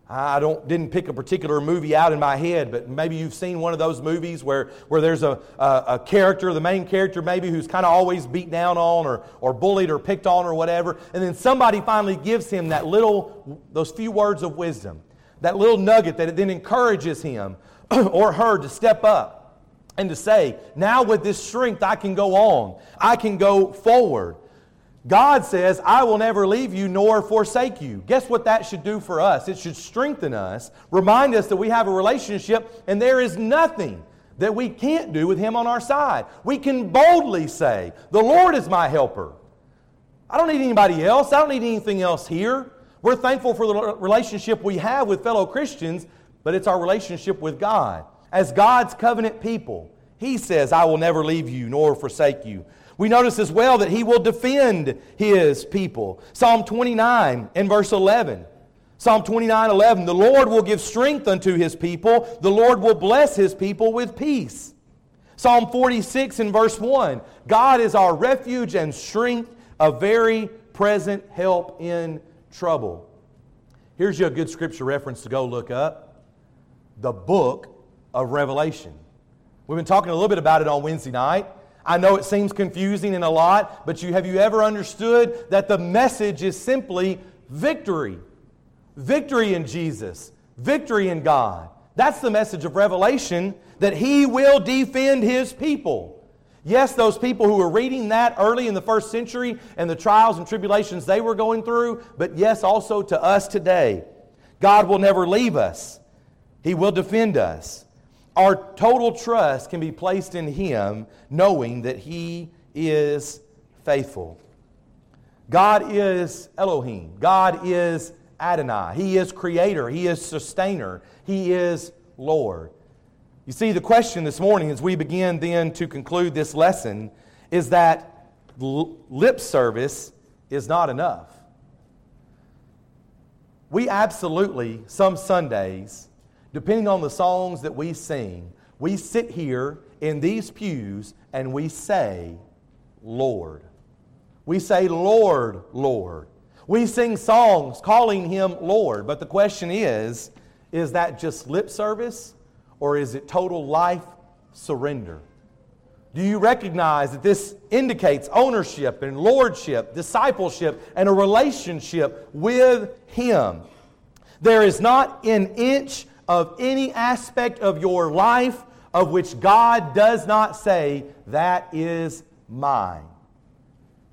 Speaker 2: I don't, didn't pick a particular movie out in my head, but maybe you've seen one of those movies where, where there's a, a, a character, the main character maybe, who's kind of always beat down on or, or bullied or picked on or whatever, and then somebody finally gives him that little, those few words of wisdom, that little nugget that it then encourages him or her to step up and to say, now with this strength I can go on, I can go forward. God says, I will never leave you nor forsake you. Guess what that should do for us? It should strengthen us, remind us that we have a relationship, and there is nothing that we can't do with Him on our side. We can boldly say, The Lord is my helper. I don't need anybody else, I don't need anything else here. We're thankful for the relationship we have with fellow Christians, but it's our relationship with God. As God's covenant people, He says, I will never leave you nor forsake you. We notice as well that he will defend his people. Psalm 29 and verse 11. Psalm 29 11. The Lord will give strength unto his people, the Lord will bless his people with peace. Psalm 46 and verse 1. God is our refuge and strength, a very present help in trouble. Here's your good scripture reference to go look up the book of Revelation. We've been talking a little bit about it on Wednesday night. I know it seems confusing and a lot, but you, have you ever understood that the message is simply victory? Victory in Jesus, victory in God. That's the message of Revelation that He will defend His people. Yes, those people who were reading that early in the first century and the trials and tribulations they were going through, but yes, also to us today. God will never leave us, He will defend us. Our total trust can be placed in Him, knowing that He is faithful. God is Elohim. God is Adonai. He is creator. He is sustainer. He is Lord. You see, the question this morning, as we begin then to conclude this lesson, is that lip service is not enough. We absolutely, some Sundays, depending on the songs that we sing, we sit here in these pews and we say, Lord. We say, Lord, Lord. We sing songs calling him Lord. But the question is is that just lip service or is it total life surrender? Do you recognize that this indicates ownership and lordship, discipleship, and a relationship with Him? There is not an inch of any aspect of your life of which God does not say, That is mine.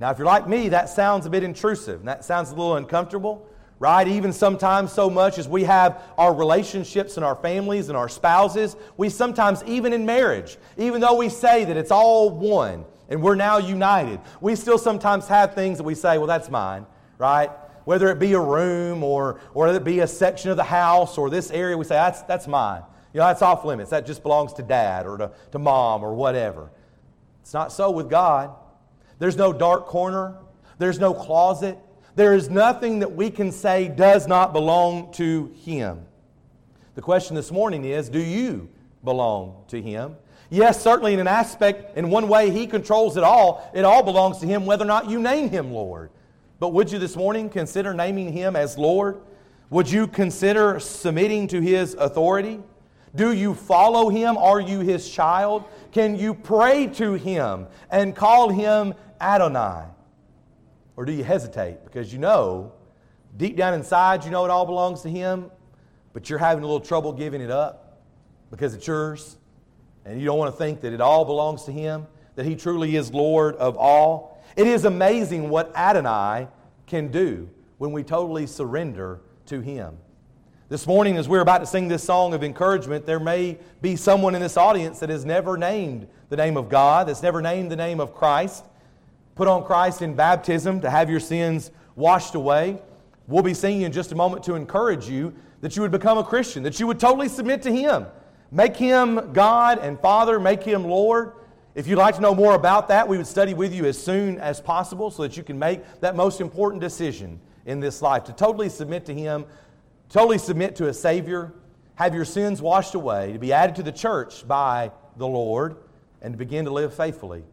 Speaker 2: Now, if you're like me, that sounds a bit intrusive that sounds a little uncomfortable, right? Even sometimes, so much as we have our relationships and our families and our spouses, we sometimes, even in marriage, even though we say that it's all one and we're now united, we still sometimes have things that we say, Well, that's mine, right? Whether it be a room or, or whether it be a section of the house or this area, we say, that's, that's mine. You know, that's off limits. That just belongs to dad or to, to mom or whatever. It's not so with God. There's no dark corner, there's no closet. There is nothing that we can say does not belong to Him. The question this morning is do you belong to Him? Yes, certainly in an aspect, in one way, He controls it all. It all belongs to Him, whether or not you name Him Lord. But would you this morning consider naming Him as Lord? Would you consider submitting to His authority? Do you follow Him? Are you His child? Can you pray to Him and call Him Adonai? Or do you hesitate because you know, deep down inside, you know it all belongs to Him, but you're having a little trouble giving it up because it's yours, and you don't want to think that it all belongs to Him, that He truly is Lord of all? It is amazing what Adonai can do when we totally surrender to Him. This morning, as we're about to sing this song of encouragement, there may be someone in this audience that has never named the name of God, that's never named the name of Christ put on Christ in baptism to have your sins washed away. We'll be singing in just a moment to encourage you that you would become a Christian, that you would totally submit to Him. Make Him God and Father, make Him Lord. If you'd like to know more about that, we would study with you as soon as possible so that you can make that most important decision in this life to totally submit to Him, totally submit to a Savior, have your sins washed away, to be added to the church by the Lord, and to begin to live faithfully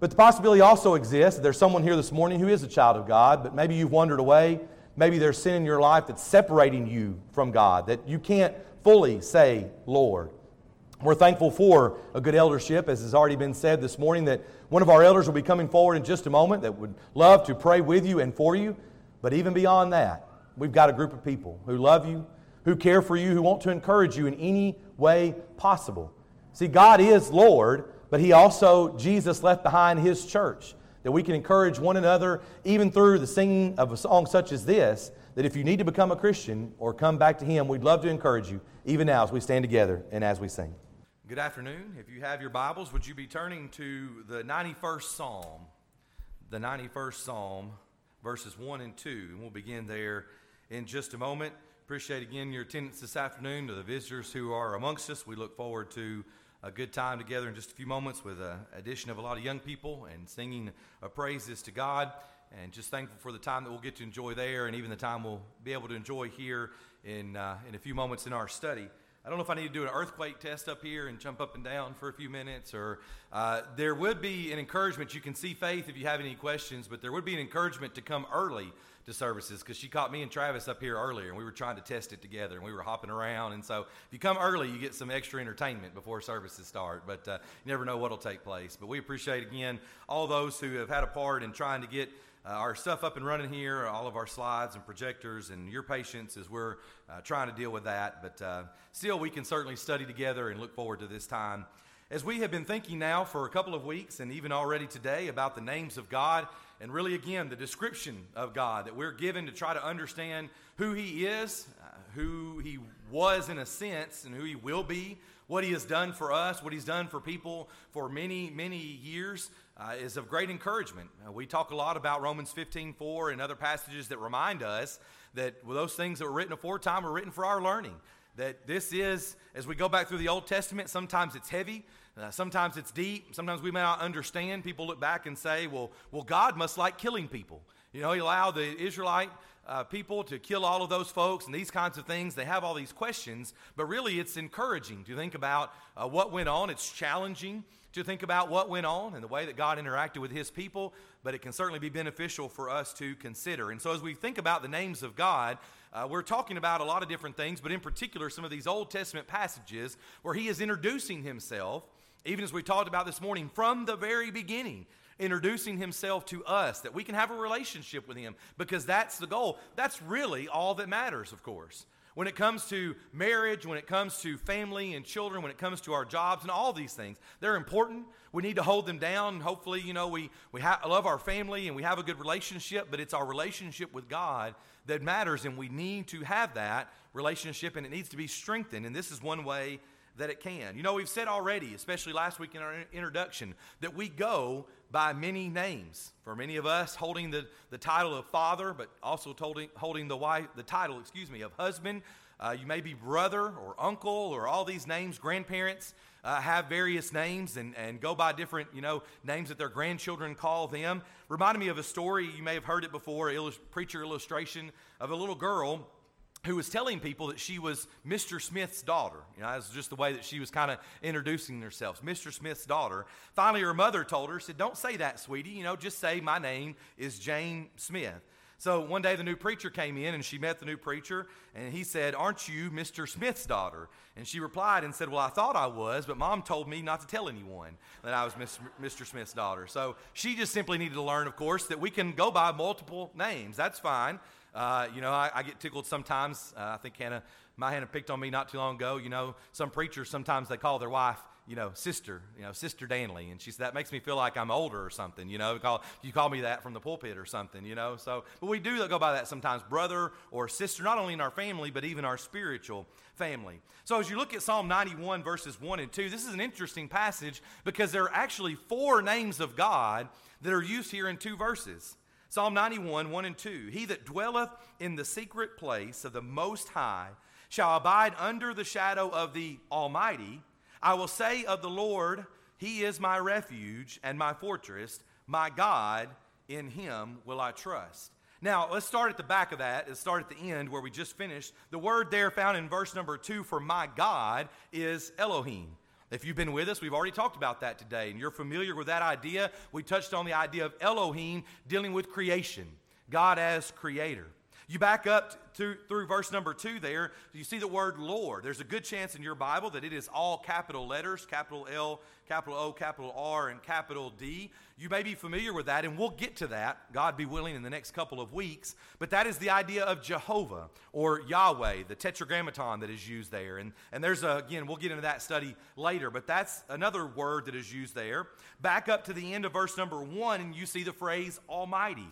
Speaker 2: but the possibility also exists that there's someone here this morning who is a child of God, but maybe you've wandered away. Maybe there's sin in your life that's separating you from God, that you can't fully say, Lord. We're thankful for a good eldership, as has already been said this morning, that one of our elders will be coming forward in just a moment that would love to pray with you and for you. But even beyond that, we've got a group of people who love you, who care for you, who want to encourage you in any way possible. See, God is Lord, but he also, Jesus left behind his church that we can encourage one another, even through the singing of a song such as this, that if you need to become a Christian or come back to him, we'd love to encourage you, even now as we stand together and as we sing.
Speaker 1: Good afternoon. If you have your Bibles, would you be turning to the 91st Psalm? The 91st Psalm, verses 1 and 2. And we'll begin there in just a moment. Appreciate again your attendance this afternoon to the visitors who are amongst us. We look forward to a good time together in just a few moments with an addition of a lot of young people and singing praises to God. And just thankful for the time that we'll get to enjoy there and even the time we'll be able to enjoy here in, uh, in a few moments in our study. I don't know if I need to do an earthquake test up here and jump up and down for a few minutes, or uh, there would be an encouragement. You can see Faith if you have any questions, but there would be an encouragement to come early to services because she caught me and Travis up here earlier, and we were trying to test it together, and we were hopping around. And so, if you come early, you get some extra entertainment before services start. But uh, you never know what'll take place. But we appreciate again all those who have had a part in trying to get uh, our stuff up and running here, all of our slides and projectors, and your patience as we're uh, trying to deal with that. But uh, still, we can certainly study together and look forward to this time. As we have been thinking now for a couple of weeks and even already today about the names of God, and really, again, the description of God that we're given to try to understand who He is, uh, who He was in a sense, and who He will be, what He has done for us, what He's done for people for many, many years uh, is of great encouragement. Uh, we talk a lot about Romans 15 4 and other passages that remind us that those things that were written aforetime were written for our learning. That this is, as we go back through the Old Testament, sometimes it's heavy, uh, sometimes it's deep, sometimes we may not understand. People look back and say, well, well God must like killing people. You know, He allowed the Israelite uh, people to kill all of those folks and these kinds of things. They have all these questions, but really it's encouraging to think about uh, what went on. It's challenging to think about what went on and the way that God interacted with his people, but it can certainly be beneficial for us to consider. And so, as we think about the names of God, uh, we're talking about a lot of different things, but in particular, some of these Old Testament passages where he is introducing himself, even as we talked about this morning, from the very beginning. Introducing himself to us, that we can have a relationship with him, because that's the goal. That's really all that matters, of course. When it comes to marriage, when it comes to family and children, when it comes to our jobs and all these things, they're important. We need to hold them down. Hopefully, you know, we, we ha- love our family and we have a good relationship, but it's our relationship with God that matters, and we need to have that relationship, and it needs to be strengthened. And this is one way that it can. You know, we've said already, especially last week in our introduction, that we go by many names. For many of us, holding the, the title of father, but also holding, holding the, wife, the title, excuse me, of husband. Uh, you may be brother or uncle or all these names, grandparents. Uh, have various names and, and go by different, you know, names that their grandchildren call them. Reminded me of a story, you may have heard it before, illus- preacher illustration of a little girl who was telling people that she was Mr. Smith's daughter. You know, that's just the way that she was kind of introducing herself, Mr. Smith's daughter. Finally, her mother told her, said, Don't say that, sweetie. You know, just say my name is Jane Smith. So one day the new preacher came in and she met the new preacher and he said, Aren't you Mr. Smith's daughter? And she replied and said, Well, I thought I was, but mom told me not to tell anyone that I was Mr. Smith's daughter. So she just simply needed to learn, of course, that we can go by multiple names. That's fine. Uh, you know, I, I, get tickled sometimes. Uh, I think Hannah, my Hannah picked on me not too long ago. You know, some preachers sometimes they call their wife, you know, sister, you know, Sister Danley. And she said, that makes me feel like I'm older or something, you know, call, you call me that from the pulpit or something, you know. So, but we do go by that sometimes, brother or sister, not only in our family, but even our spiritual family. So as you look at Psalm 91, verses 1 and 2, this is an interesting passage because there are actually four names of God that are used here in two verses. Psalm 91, 1 and 2. He that dwelleth in the secret place of the Most High shall abide under the shadow of the Almighty. I will say of the Lord, He is my refuge and my fortress, my God, in Him will I trust. Now, let's start at the back of that. Let's start at the end where we just finished. The word there found in verse number two for my God is Elohim. If you've been with us, we've already talked about that today, and you're familiar with that idea. We touched on the idea of Elohim dealing with creation, God as creator. You back up to, through verse number two there, you see the word Lord. There's a good chance in your Bible that it is all capital letters capital L, capital O, capital R, and capital D. You may be familiar with that, and we'll get to that, God be willing, in the next couple of weeks. But that is the idea of Jehovah or Yahweh, the tetragrammaton that is used there. And, and there's, a, again, we'll get into that study later, but that's another word that is used there. Back up to the end of verse number one, and you see the phrase Almighty.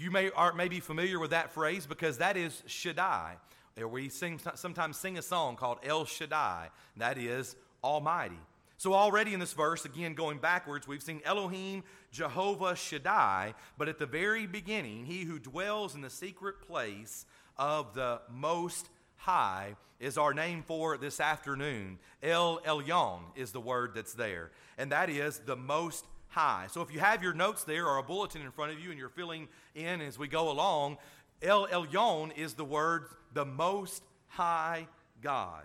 Speaker 1: You may, are, may be familiar with that phrase because that is Shaddai. We sing, sometimes sing a song called El Shaddai, that is Almighty. So, already in this verse, again going backwards, we've seen Elohim, Jehovah Shaddai, but at the very beginning, he who dwells in the secret place of the Most High is our name for this afternoon. El Elyon is the word that's there, and that is the Most high. So if you have your notes there or a bulletin in front of you and you're filling in as we go along, El Elyon is the word the most high God.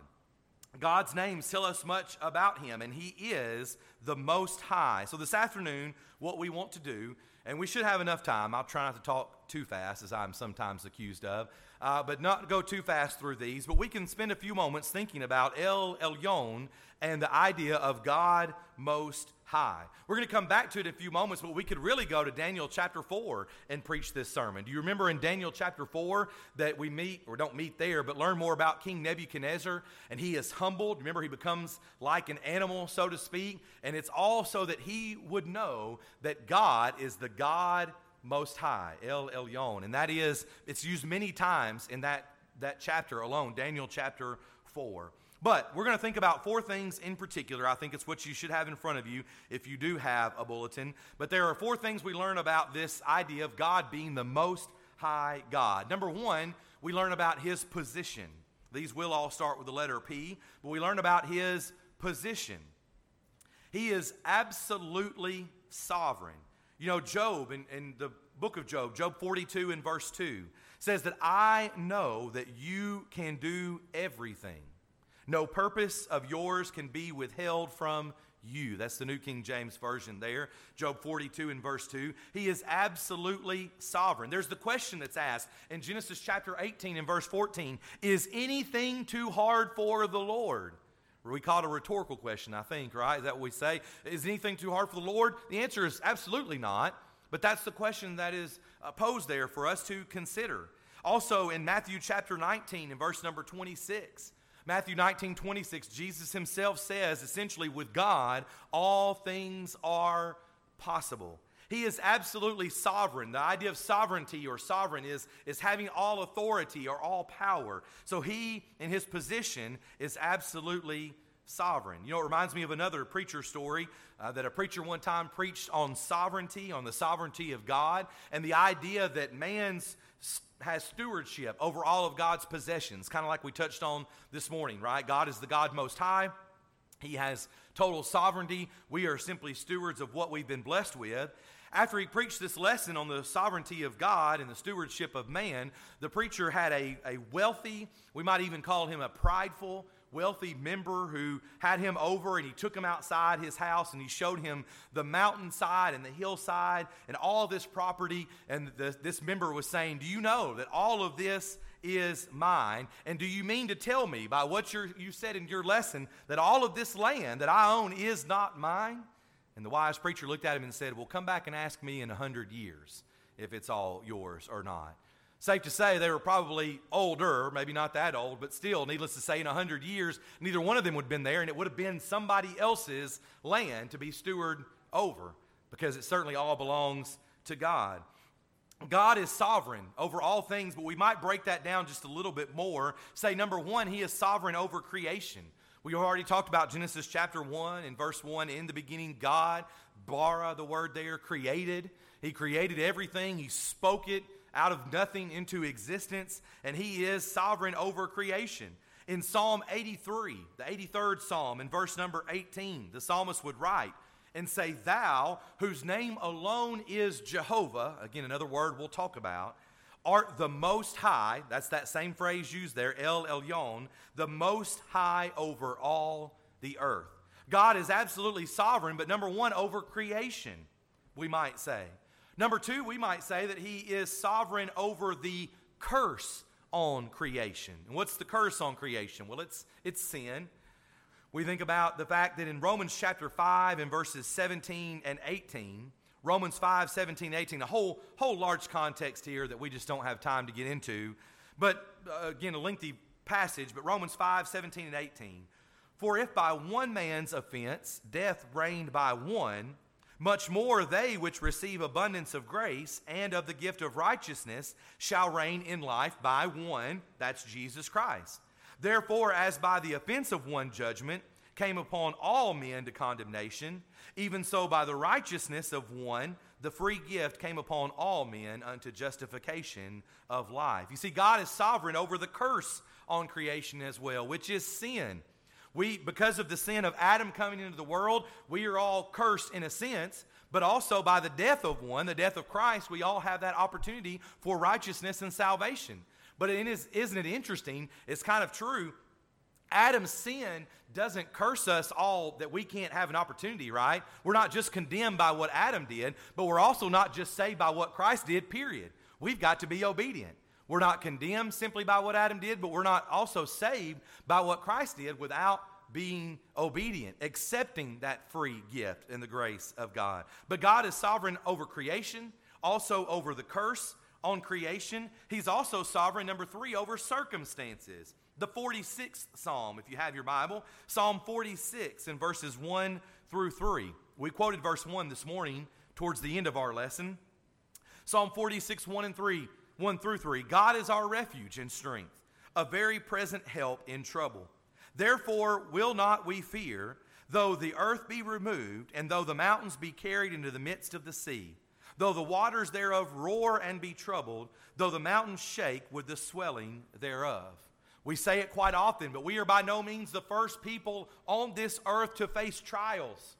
Speaker 1: God's names tell us much about him, and he is the most high. So this afternoon, what we want to do, and we should have enough time, I'll try not to talk too fast, as I'm sometimes accused of, uh, but not go too fast through these, but we can spend a few moments thinking about El Elyon and the idea of God most high. We're going to come back to it in a few moments, but we could really go to Daniel chapter 4 and preach this sermon. Do you remember in Daniel chapter 4 that we meet, or don't meet there, but learn more about King Nebuchadnezzar? And he is humbled. Remember, he becomes like an animal, so to speak. And it's all so that he would know that God is the God most high, El Elyon. And that is, it's used many times in that, that chapter alone, Daniel chapter 4. But we're going to think about four things in particular. I think it's what you should have in front of you if you do have a bulletin. But there are four things we learn about this idea of God being the most high God. Number one, we learn about his position. These will all start with the letter P, but we learn about his position. He is absolutely sovereign. You know, Job, in, in the book of Job, Job 42 and verse 2, says that I know that you can do everything. No purpose of yours can be withheld from you. That's the New King James Version there. Job 42 and verse 2. He is absolutely sovereign. There's the question that's asked in Genesis chapter 18 and verse 14 Is anything too hard for the Lord? We call it a rhetorical question, I think, right? Is that what we say? Is anything too hard for the Lord? The answer is absolutely not. But that's the question that is uh, posed there for us to consider. Also, in Matthew chapter 19 and verse number 26, Matthew 19, 26, Jesus himself says essentially, with God, all things are possible. He is absolutely sovereign. The idea of sovereignty or sovereign is, is having all authority or all power. So he, in his position, is absolutely sovereign. You know, it reminds me of another preacher story uh, that a preacher one time preached on sovereignty, on the sovereignty of God, and the idea that man's has stewardship over all of God's possessions, kind of like we touched on this morning, right? God is the God most high. He has total sovereignty. We are simply stewards of what we've been blessed with. After he preached this lesson on the sovereignty of God and the stewardship of man, the preacher had a, a wealthy, we might even call him a prideful, wealthy member who had him over and he took him outside his house and he showed him the mountainside and the hillside and all this property. And the, this member was saying, Do you know that all of this is mine? And do you mean to tell me by what you said in your lesson that all of this land that I own is not mine? And the wise preacher looked at him and said, Well, come back and ask me in a hundred years if it's all yours or not. Safe to say they were probably older, maybe not that old, but still, needless to say, in a hundred years, neither one of them would have been there, and it would have been somebody else's land to be steward over because it certainly all belongs to God. God is sovereign over all things, but we might break that down just a little bit more. Say, number one, He is sovereign over creation. We already talked about Genesis chapter 1 and verse 1. In the beginning, God, bara, the word there, created. He created everything, He spoke it out of nothing into existence, and He is sovereign over creation. In Psalm 83, the 83rd Psalm, in verse number 18, the psalmist would write and say, Thou, whose name alone is Jehovah, again, another word we'll talk about, art the most high, that's that same phrase used there, El Elyon, the most high over all the earth. God is absolutely sovereign, but number one, over creation, we might say. Number two, we might say that he is sovereign over the curse on creation. And what's the curse on creation? Well, it's, it's sin. We think about the fact that in Romans chapter 5 and verses 17 and 18, Romans 5, 17, 18, a whole, whole large context here that we just don't have time to get into. But uh, again, a lengthy passage, but Romans 5, 17, and 18. For if by one man's offense death reigned by one, much more they which receive abundance of grace and of the gift of righteousness shall reign in life by one, that's Jesus Christ. Therefore, as by the offense of one judgment came upon all men to condemnation, even so, by the righteousness of one, the free gift came upon all men unto justification of life. You see, God is sovereign over the curse on creation as well, which is sin. We, because of the sin of Adam coming into the world, we are all cursed in a sense, but also by the death of one, the death of Christ, we all have that opportunity for righteousness and salvation. But it is, isn't it interesting? It's kind of true Adam's sin doesn't curse us all that we can't have an opportunity, right? We're not just condemned by what Adam did, but we're also not just saved by what Christ did, period. We've got to be obedient. We're not condemned simply by what Adam did, but we're not also saved by what Christ did without being obedient, accepting that free gift and the grace of God. But God is sovereign over creation, also over the curse on creation. He's also sovereign, number three, over circumstances the 46th Psalm, if you have your Bible, Psalm 46 in verses 1 through 3. We quoted verse 1 this morning towards the end of our lesson. Psalm 46, 1 and 3, 1 through 3. God is our refuge and strength, a very present help in trouble. Therefore will not we fear, though the earth be removed, and though the mountains be carried into the midst of the sea, though the waters thereof roar and be troubled, though the mountains shake with the swelling thereof. We say it quite often, but we are by no means the first people on this earth to face trials.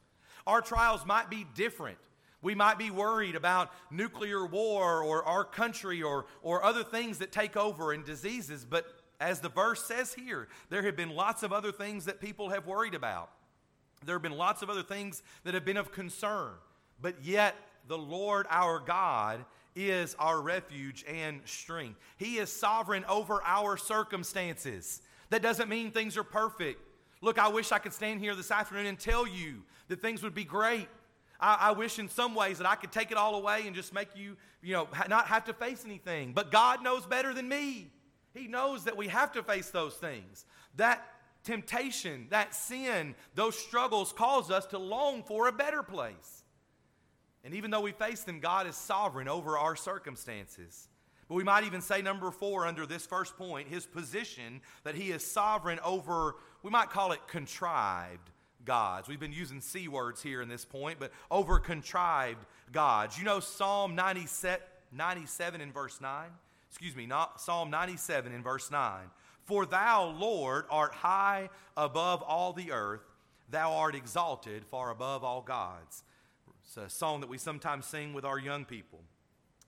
Speaker 1: Our trials might be different. We might be worried about nuclear war or our country or, or other things that take over and diseases, but as the verse says here, there have been lots of other things that people have worried about. There have been lots of other things that have been of concern, but yet the Lord our God is our refuge and strength. He is sovereign over our circumstances. That doesn't mean things are perfect. Look, I wish I could stand here this afternoon and tell you that things would be great. I, I, wish in some ways that I could take it all away and just make you, you know, not have to face anything. But God knows better than me. He knows that we have to face those things. That temptation, that sin, those struggles cause us to long for a better place. And even though we face them, God is sovereign over our circumstances. But we might even say, number four, under this first point, his position that he is sovereign over we might call it contrived gods. We've been using C words here in this point, but over contrived gods. You know Psalm 97, 97 in verse 9? Excuse me, not Psalm 97 in verse 9. For thou, Lord, art high above all the earth, thou art exalted far above all gods. It's a song that we sometimes sing with our young people.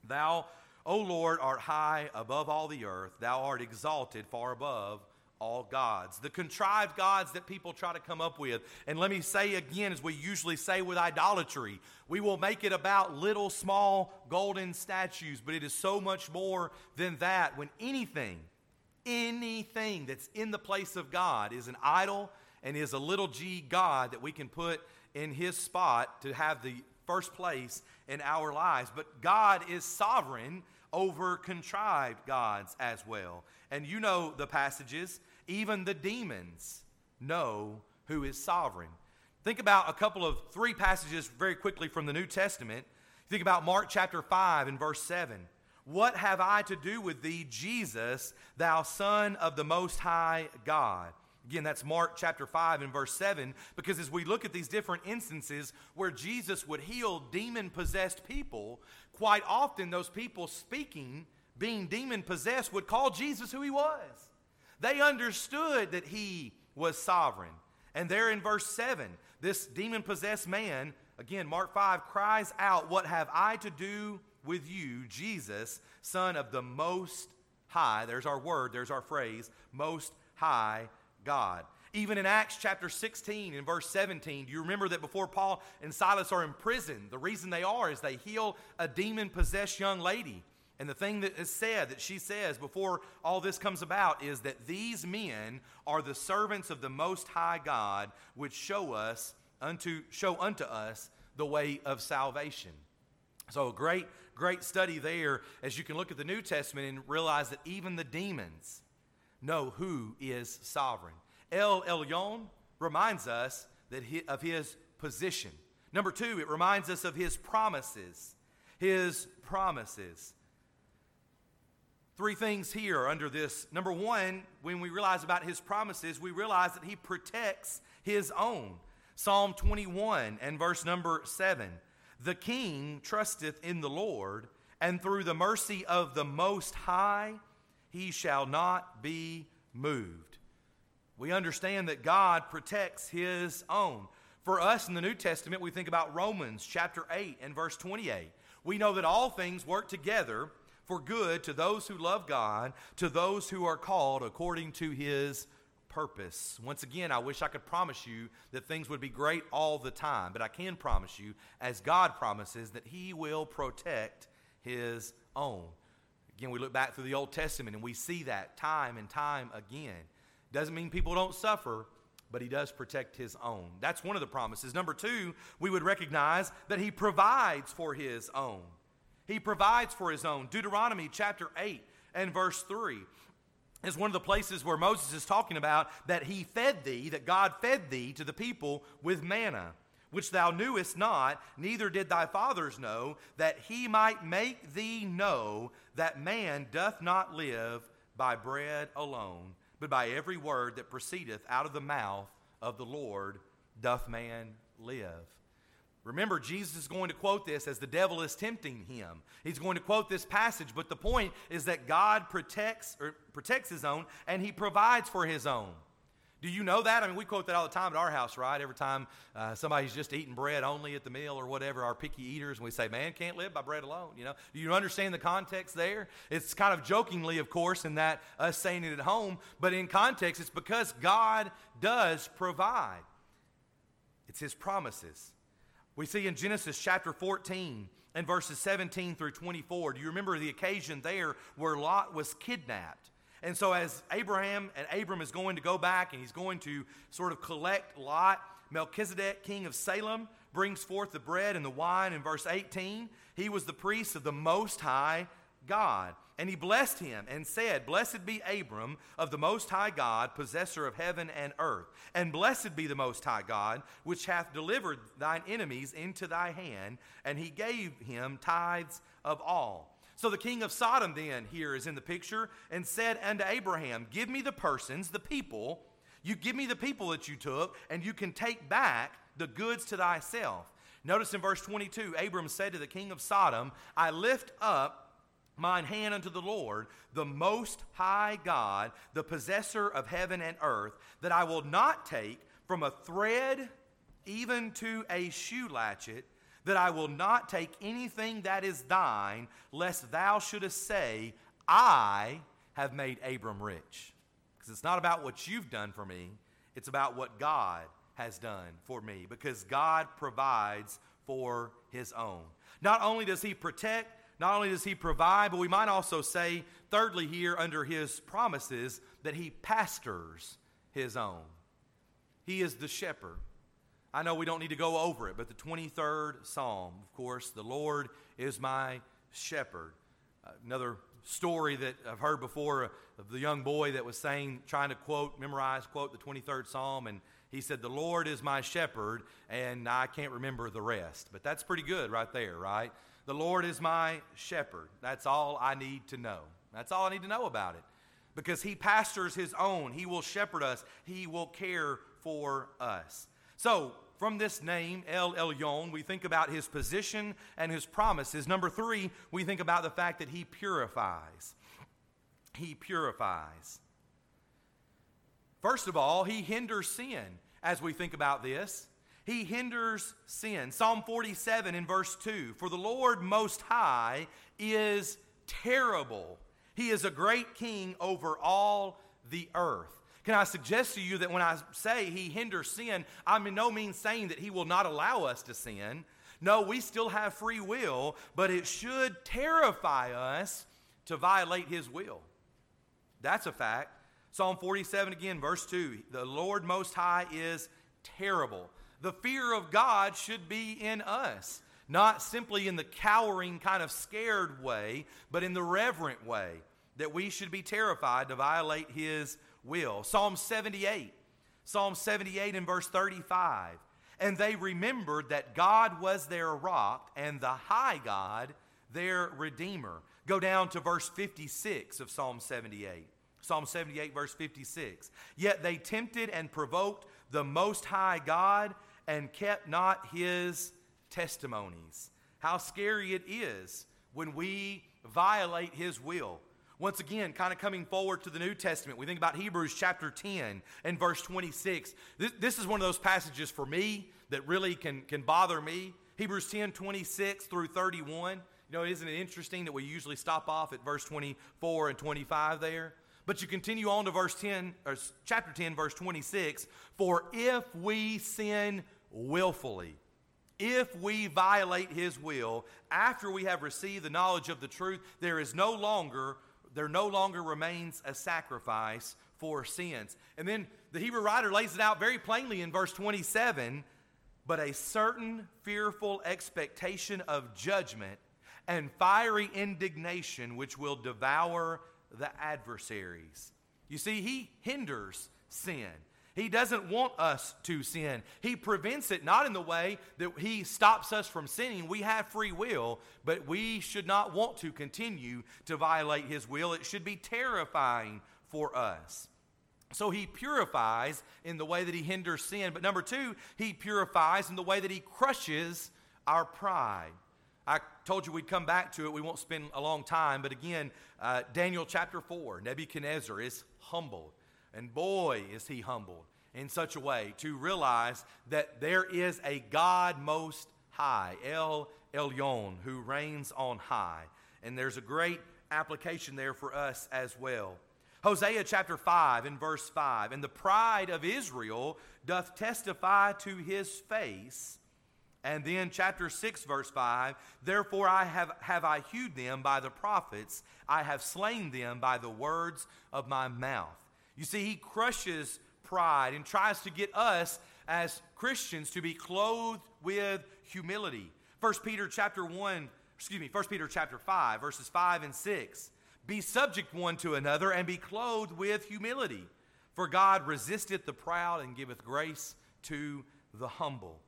Speaker 1: Thou, O Lord, art high above all the earth, thou art exalted far above all gods, the contrived gods that people try to come up with. And let me say again, as we usually say with idolatry, we will make it about little small golden statues, but it is so much more than that. When anything, anything that's in the place of God is an idol and is a little g God that we can put in his spot to have the first place in our lives. But God is sovereign over contrived gods as well. And you know the passages, even the demons know who is sovereign. Think about a couple of three passages very quickly from the New Testament. Think about Mark chapter 5 and verse 7. What have I to do with thee, Jesus, thou Son of the Most High God? Again, that's Mark chapter 5 and verse 7, because as we look at these different instances where Jesus would heal demon possessed people, quite often those people speaking, being demon possessed, would call Jesus who he was. They understood that he was sovereign. And there in verse 7, this demon possessed man, again, Mark 5, cries out, What have I to do with you, Jesus, Son of the Most High? There's our word, there's our phrase, Most High God. Even in Acts chapter 16 and verse 17, do you remember that before Paul and Silas are in prison, the reason they are is they heal a demon possessed young lady. And the thing that is said, that she says before all this comes about, is that these men are the servants of the Most High God, which show us unto show unto us the way of salvation. So a great, great study there as you can look at the New Testament and realize that even the demons know who is sovereign. El Elyon reminds us that he, of his position. Number two, it reminds us of his promises. His promises. Three things here under this. Number one, when we realize about his promises, we realize that he protects his own. Psalm 21 and verse number 7. The king trusteth in the Lord, and through the mercy of the Most High he shall not be moved. We understand that God protects his own. For us in the New Testament, we think about Romans chapter 8 and verse 28. We know that all things work together for good to those who love God, to those who are called according to his purpose. Once again, I wish I could promise you that things would be great all the time, but I can promise you, as God promises, that he will protect his own. Again, we look back through the Old Testament and we see that time and time again. Doesn't mean people don't suffer, but he does protect his own. That's one of the promises. Number two, we would recognize that he provides for his own. He provides for his own. Deuteronomy chapter 8 and verse 3 is one of the places where Moses is talking about that he fed thee, that God fed thee to the people with manna which thou knewest not, neither did thy fathers know, that he might make thee know that man doth not live by bread alone, but by every word that proceedeth out of the mouth of the Lord doth man live. Remember, Jesus is going to quote this as the devil is tempting him. He's going to quote this passage, but the point is that God protects or protects his own and he provides for his own. Do you know that? I mean, we quote that all the time at our house, right? Every time uh, somebody's just eating bread only at the meal or whatever, our picky eaters, and we say, man can't live by bread alone. You know, do you understand the context there? It's kind of jokingly, of course, in that us saying it at home, but in context, it's because God does provide. It's His promises. We see in Genesis chapter 14 and verses 17 through 24. Do you remember the occasion there where Lot was kidnapped? And so, as Abraham and Abram is going to go back and he's going to sort of collect Lot, Melchizedek, king of Salem, brings forth the bread and the wine in verse 18. He was the priest of the Most High God. And he blessed him and said, Blessed be Abram of the Most High God, possessor of heaven and earth. And blessed be the Most High God, which hath delivered thine enemies into thy hand. And he gave him tithes of all. So the king of Sodom then here is in the picture and said unto Abraham, Give me the persons, the people, You give me the people that you took, and you can take back the goods to thyself. Notice in verse 22, Abram said to the king of Sodom, I lift up mine hand unto the Lord, the most high God, the possessor of heaven and earth, that I will not take from a thread even to a shoe latchet, that I will not take anything that is thine, lest thou shouldest say, I have made Abram rich. Because it's not about what you've done for me, it's about what God has done for me, because God provides for his own. Not only does he protect, not only does he provide, but we might also say, thirdly, here under his promises, that he pastors his own. He is the shepherd. I know we don't need to go over it, but the 23rd Psalm, of course, the Lord is my shepherd. Uh, another story that I've heard before of the young boy that was saying, trying to quote, memorize, quote the 23rd Psalm, and he said, The Lord is my shepherd, and I can't remember the rest. But that's pretty good right there, right? The Lord is my shepherd. That's all I need to know. That's all I need to know about it. Because he pastors his own, he will shepherd us, he will care for us. So, from this name, El Elyon, we think about his position and his promises. Number three, we think about the fact that he purifies. He purifies. First of all, he hinders sin as we think about this. He hinders sin. Psalm 47 in verse 2 For the Lord Most High is terrible. He is a great king over all the earth. Can I suggest to you that when I say he hinders sin, I'm in no means saying that he will not allow us to sin. No, we still have free will, but it should terrify us to violate his will. That's a fact. Psalm 47 again, verse 2 The Lord Most High is terrible. The fear of God should be in us, not simply in the cowering, kind of scared way, but in the reverent way that we should be terrified to violate His will. Psalm 78, Psalm 78 in verse 35. And they remembered that God was their rock and the high God their redeemer. Go down to verse 56 of Psalm 78. Psalm 78, verse 56. Yet they tempted and provoked the Most High God and kept not his testimonies. How scary it is when we violate his will. Once again, kind of coming forward to the New Testament, we think about Hebrews chapter 10 and verse 26. This, this is one of those passages for me that really can, can bother me. Hebrews 10 26 through 31. You know, isn't it interesting that we usually stop off at verse 24 and 25 there? But you continue on to verse 10, or chapter 10, verse 26. For if we sin willfully, if we violate his will after we have received the knowledge of the truth, there is no longer, there no longer remains a sacrifice for sins. And then the Hebrew writer lays it out very plainly in verse 27 but a certain fearful expectation of judgment and fiery indignation which will devour the adversaries. You see, he hinders sin. He doesn't want us to sin. He prevents it not in the way that he stops us from sinning. We have free will, but we should not want to continue to violate his will. It should be terrifying for us. So he purifies in the way that he hinders sin. But number two, he purifies in the way that he crushes our pride. I told you we'd come back to it. We won't spend a long time. But again, uh, Daniel chapter 4, Nebuchadnezzar is humbled. And boy, is he humbled in such a way to realize that there is a God most high, El Elyon, who reigns on high. And there's a great application there for us as well. Hosea chapter 5 and verse 5 And the pride of Israel doth testify to his face and then chapter 6, verse 5 Therefore I have, have I hewed them by the prophets, I have slain them by the words of my mouth. You see, he crushes pride and tries to get us as Christians to be clothed with humility. 1 Peter chapter 1, excuse me, 1 Peter chapter 5, verses 5 and 6. Be subject one to another and be clothed with humility. For God resisteth the proud and giveth grace to the humble.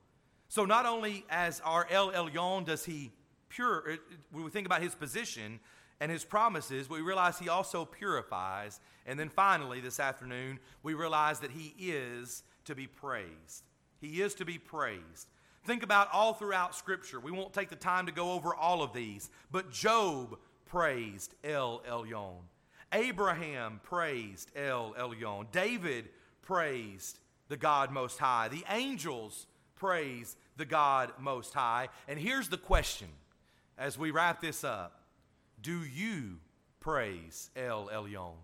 Speaker 1: So not only as our El Elyon does he pure, uh, when we think about his position, and his promises, we realize he also purifies. And then finally, this afternoon, we realize that he is to be praised. He is to be praised. Think about all throughout Scripture. We won't take the time to go over all of these, but Job praised El Elyon. Abraham praised El Elyon. David praised the God Most High. The angels praise the God Most High. And here's the question as we wrap this up Do you praise El Elyon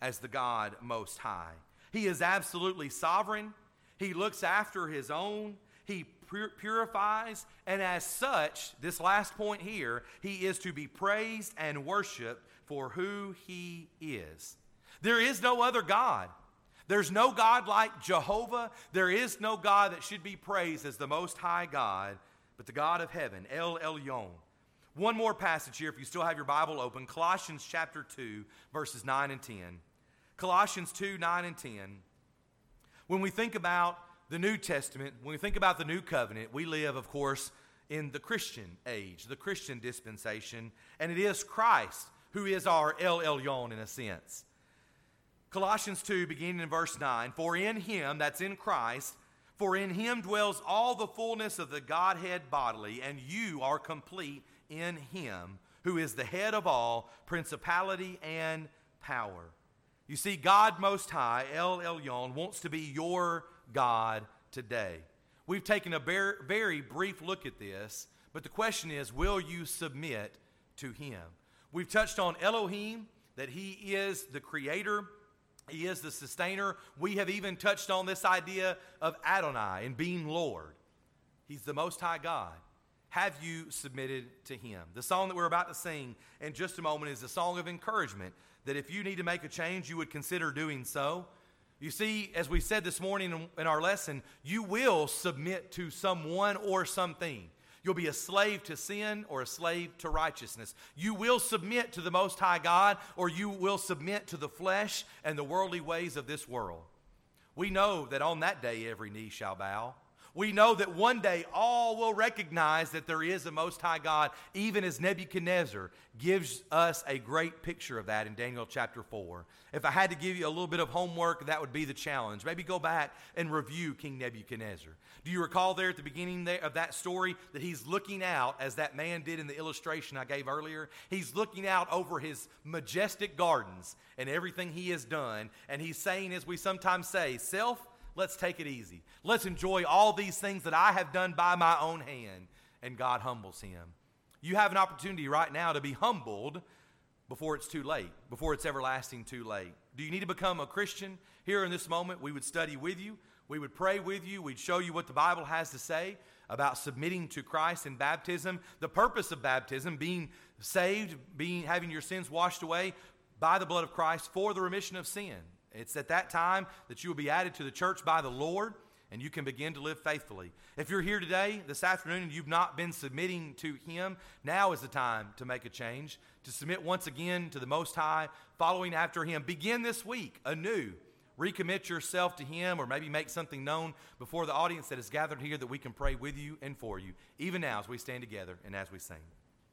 Speaker 1: as the God Most High? He is absolutely sovereign, He looks after His own. He purifies, and as such, this last point here, he is to be praised and worshiped for who he is. There is no other God. There's no God like Jehovah. There is no God that should be praised as the Most High God, but the God of heaven, El Elyon. One more passage here, if you still have your Bible open Colossians chapter 2, verses 9 and 10. Colossians 2, 9 and 10. When we think about the New Testament, when we think about the New Covenant, we live, of course, in the Christian age, the Christian dispensation, and it is Christ who is our El Elyon in a sense. Colossians 2, beginning in verse 9 For in him, that's in Christ, for in him dwells all the fullness of the Godhead bodily, and you are complete in him, who is the head of all principality and power. You see, God Most High, El Elyon, wants to be your God today. We've taken a very brief look at this, but the question is will you submit to him? We've touched on Elohim, that he is the creator, he is the sustainer. We have even touched on this idea of Adonai and being Lord. He's the Most High God. Have you submitted to Him? The song that we're about to sing in just a moment is a song of encouragement that if you need to make a change, you would consider doing so. You see, as we said this morning in our lesson, you will submit to someone or something. You'll be a slave to sin or a slave to righteousness. You will submit to the Most High God or you will submit to the flesh and the worldly ways of this world. We know that on that day every knee shall bow we know that one day all will recognize that there is a Most High God, even as Nebuchadnezzar gives us a great picture of that in Daniel chapter 4. If I had to give you a little bit of homework, that would be the challenge. Maybe go back and review King Nebuchadnezzar. Do you recall there at the beginning of that story that he's looking out, as that man did in the illustration I gave earlier? He's looking out over his majestic gardens and everything he has done, and he's saying, as we sometimes say, Self, Let's take it easy. Let's enjoy all these things that I have done by my own hand. And God humbles him. You have an opportunity right now to be humbled before it's too late, before it's everlasting too late. Do you need to become a Christian? Here in this moment, we would study with you, we would pray with you, we'd show you what the Bible has to say about submitting to Christ in baptism, the purpose of baptism, being saved, being having your sins washed away by the blood of Christ for the remission of sin. It's at that time that you will be added to the church by the Lord and you can begin to live faithfully. If you're here today, this afternoon, and you've not been submitting to Him, now is the time to make a change, to submit once again to the Most High, following after Him. Begin this week anew. Recommit yourself to Him, or maybe make something known before the audience that is gathered here that we can pray with you and for you, even now as we stand together and as we sing.